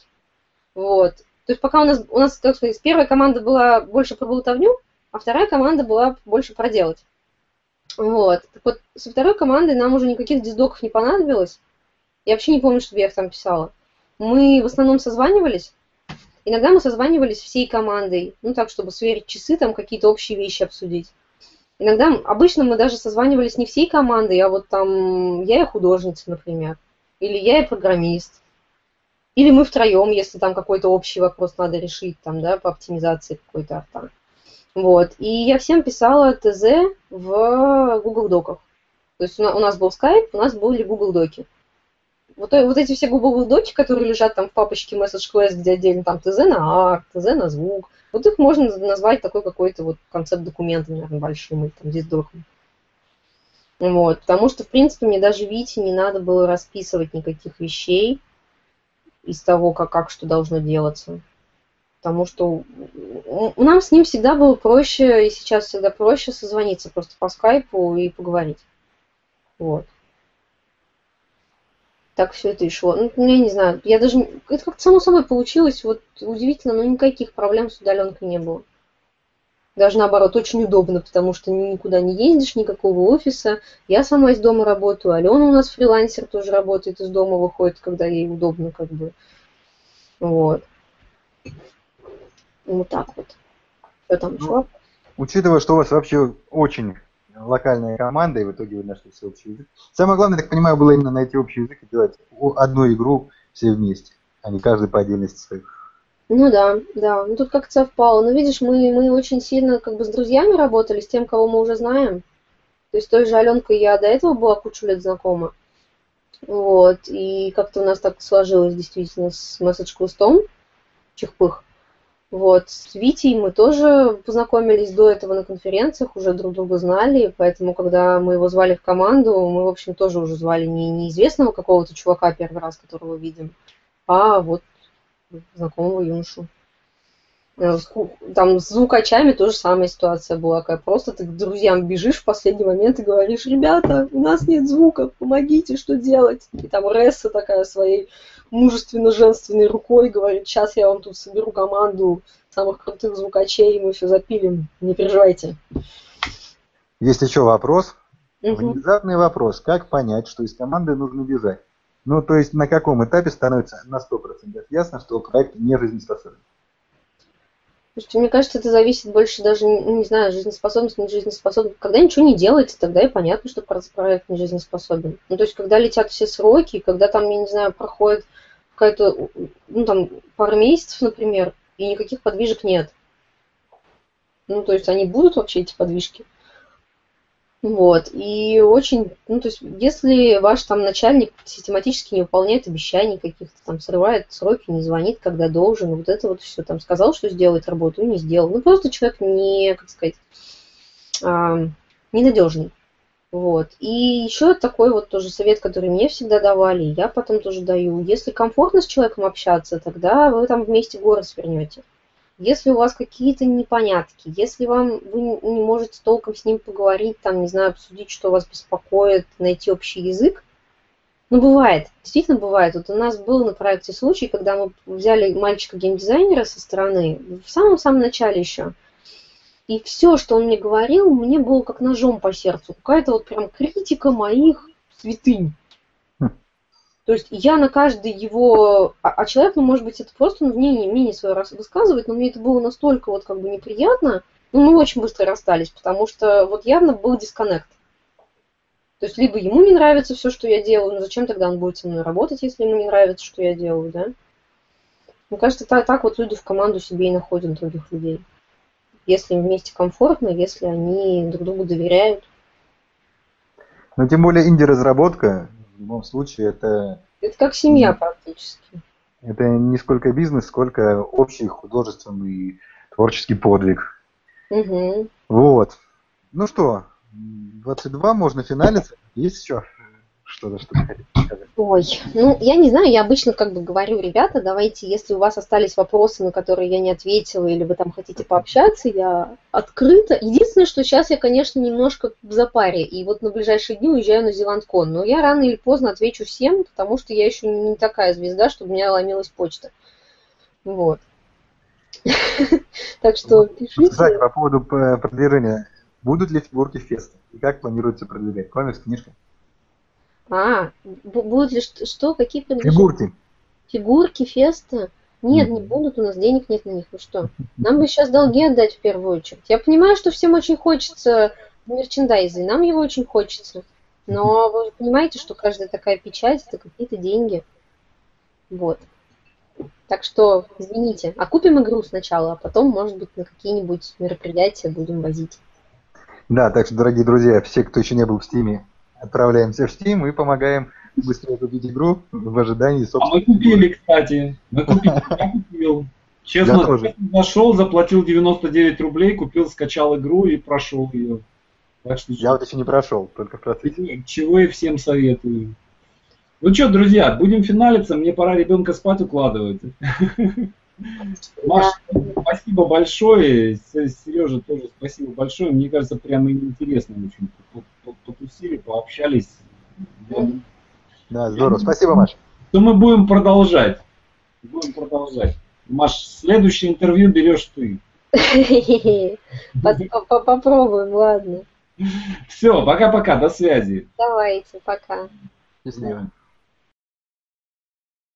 вот, то есть пока у нас, у нас, как сказать, первая команда была больше про болтовню, а вторая команда была больше проделать. Вот. Так вот, со второй командой нам уже никаких диздоков не понадобилось. Я вообще не помню, чтобы я их там писала мы в основном созванивались. Иногда мы созванивались всей командой, ну так, чтобы сверить часы, там какие-то общие вещи обсудить. Иногда, обычно мы даже созванивались не всей командой, а вот там я и художница, например, или я и программист, или мы втроем, если там какой-то общий вопрос надо решить, там, да, по оптимизации какой-то арта. Вот. И я всем писала ТЗ в Google Доках. То есть у нас был Skype, у нас были Google Доки. Вот, э, вот эти все Google доки, которые лежат там в папочке Message Quest, где отдельно там ТЗ на арт, ТЗ на звук, вот их можно назвать такой какой-то вот концепт документа, наверное, большим, или там здесь доком. Вот, потому что, в принципе, мне даже Вите не надо было расписывать никаких вещей из того, как, как что должно делаться. Потому что нам с ним всегда было проще, и сейчас всегда проще созвониться просто по скайпу и поговорить. Вот так все это и шло. Ну, я не знаю, я даже... Это как-то само собой получилось, вот удивительно, но никаких проблем с удаленкой не было. Даже наоборот, очень удобно, потому что никуда не ездишь, никакого офиса. Я сама из дома работаю, Алена у нас фрилансер тоже работает из дома, выходит, когда ей удобно, как бы. Вот. Вот так вот. Что там еще? Ну, учитывая, что у вас вообще очень локальная команда, и в итоге вы нашли все общий язык. Самое главное, так понимаю, было именно найти общий язык и делать одну игру все вместе, а не каждый по отдельности своих. Ну да, да. Ну тут как-то совпало. Но видишь, мы, мы очень сильно как бы с друзьями работали, с тем, кого мы уже знаем. То есть той же Аленкой я до этого была кучу лет знакома. Вот. И как-то у нас так сложилось действительно с Quest, Чехпых. Вот, с Витей мы тоже познакомились до этого на конференциях, уже друг друга знали, поэтому, когда мы его звали в команду, мы, в общем, тоже уже звали не неизвестного какого-то чувака первый раз, которого видим, а вот знакомого юношу. Э, там с звукачами тоже самая ситуация была. Как просто ты к друзьям бежишь в последний момент и говоришь, ребята, у нас нет звука, помогите, что делать? И там Ресса такая своей мужественно-женственной рукой говорит, сейчас я вам тут соберу команду самых крутых звукачей, и мы все запилим, не переживайте. Есть еще вопрос. Угу. Внезапный вопрос. Как понять, что из команды нужно бежать? Ну, то есть на каком этапе становится на 100% ясно, что проект не жизнеспособен? Слушайте, мне кажется, это зависит больше даже, ну, не знаю, жизнеспособность, не жизнеспособность. Когда ничего не делается, тогда и понятно, что проект не жизнеспособен. Ну, то есть, когда летят все сроки, когда там, я не знаю, проходит какая-то, ну, там, пару месяцев, например, и никаких подвижек нет. Ну, то есть они будут вообще эти подвижки. Вот. И очень, ну, то есть, если ваш там начальник систематически не выполняет обещаний каких-то, там, срывает сроки, не звонит, когда должен, вот это вот все, там, сказал, что сделает работу, и не сделал. Ну, просто человек не, как сказать, а, ненадежный. Вот. И еще такой вот тоже совет, который мне всегда давали, я потом тоже даю. Если комфортно с человеком общаться, тогда вы там вместе горы свернете. Если у вас какие-то непонятки, если вам вы не можете толком с ним поговорить, там, не знаю, обсудить, что вас беспокоит, найти общий язык, ну, бывает, действительно бывает. Вот у нас был на проекте случай, когда мы взяли мальчика-геймдизайнера со стороны, в самом-самом начале еще, и все, что он мне говорил, мне было как ножом по сердцу. Какая-то вот прям критика моих святынь. То есть я на каждый его... А, а человек, ну, может быть, это просто ну, мнение, мнение свое высказывает, но мне это было настолько вот как бы неприятно. Ну, мы очень быстро расстались, потому что вот явно был дисконнект. То есть либо ему не нравится все, что я делаю, но зачем тогда он будет со мной работать, если ему не нравится, что я делаю, да? Мне кажется, так, так вот люди в команду себе и находят других людей. Если вместе комфортно, если они друг другу доверяют. Но тем более инди-разработка, в любом случае это... Это как семья практически. Это не сколько бизнес, сколько общий художественный творческий подвиг. Угу. Вот. Ну что, 22 можно финалиться. Есть еще что-то, что хотите сказать? Ой, ну, я не знаю, я обычно как бы говорю, ребята, давайте, если у вас остались вопросы, на которые я не ответила, или вы там хотите пообщаться, я открыта. Единственное, что сейчас я, конечно, немножко в запаре, и вот на ближайшие дни уезжаю на Зеландкон, но я рано или поздно отвечу всем, потому что я еще не такая звезда, чтобы у меня ломилась почта. Вот. Так что пишите. Кстати, по поводу продвижения. Будут ли фигурки феста? И как планируется продвигать? Комикс, книжка? А, будут ли что, какие предложения? Фигурки. Фигурки, феста? Нет, не будут, у нас денег нет на них, вы что? Нам бы сейчас долги отдать в первую очередь. Я понимаю, что всем очень хочется мерчендайза, и нам его очень хочется. Но вы понимаете, что каждая такая печать это какие-то деньги. Вот. Так что, извините, а купим игру сначала, а потом, может быть, на какие-нибудь мероприятия будем возить. Да, так что, дорогие друзья, все, кто еще не был в Стиме, отправляемся в Steam и помогаем быстрее купить игру в ожидании собственно. А мы купили, кстати. Мы купили, я купил. Честно, я тоже. зашел, заплатил 99 рублей, купил, скачал игру и прошел ее. Так что, я вот еще не прошел, только в процессе. Чего и всем советую. Ну что, друзья, будем финалиться, мне пора ребенка спать укладывать. Маш, спасибо большое. Сережа тоже спасибо большое. Мне кажется, прямо интересно очень. Потусили, пообщались. Да, здорово. Спасибо, Маш. То мы будем продолжать. Будем продолжать. Маш, следующее интервью берешь ты. Попробуем, ладно. Все, пока-пока, до связи. Давайте, пока. Счастливо.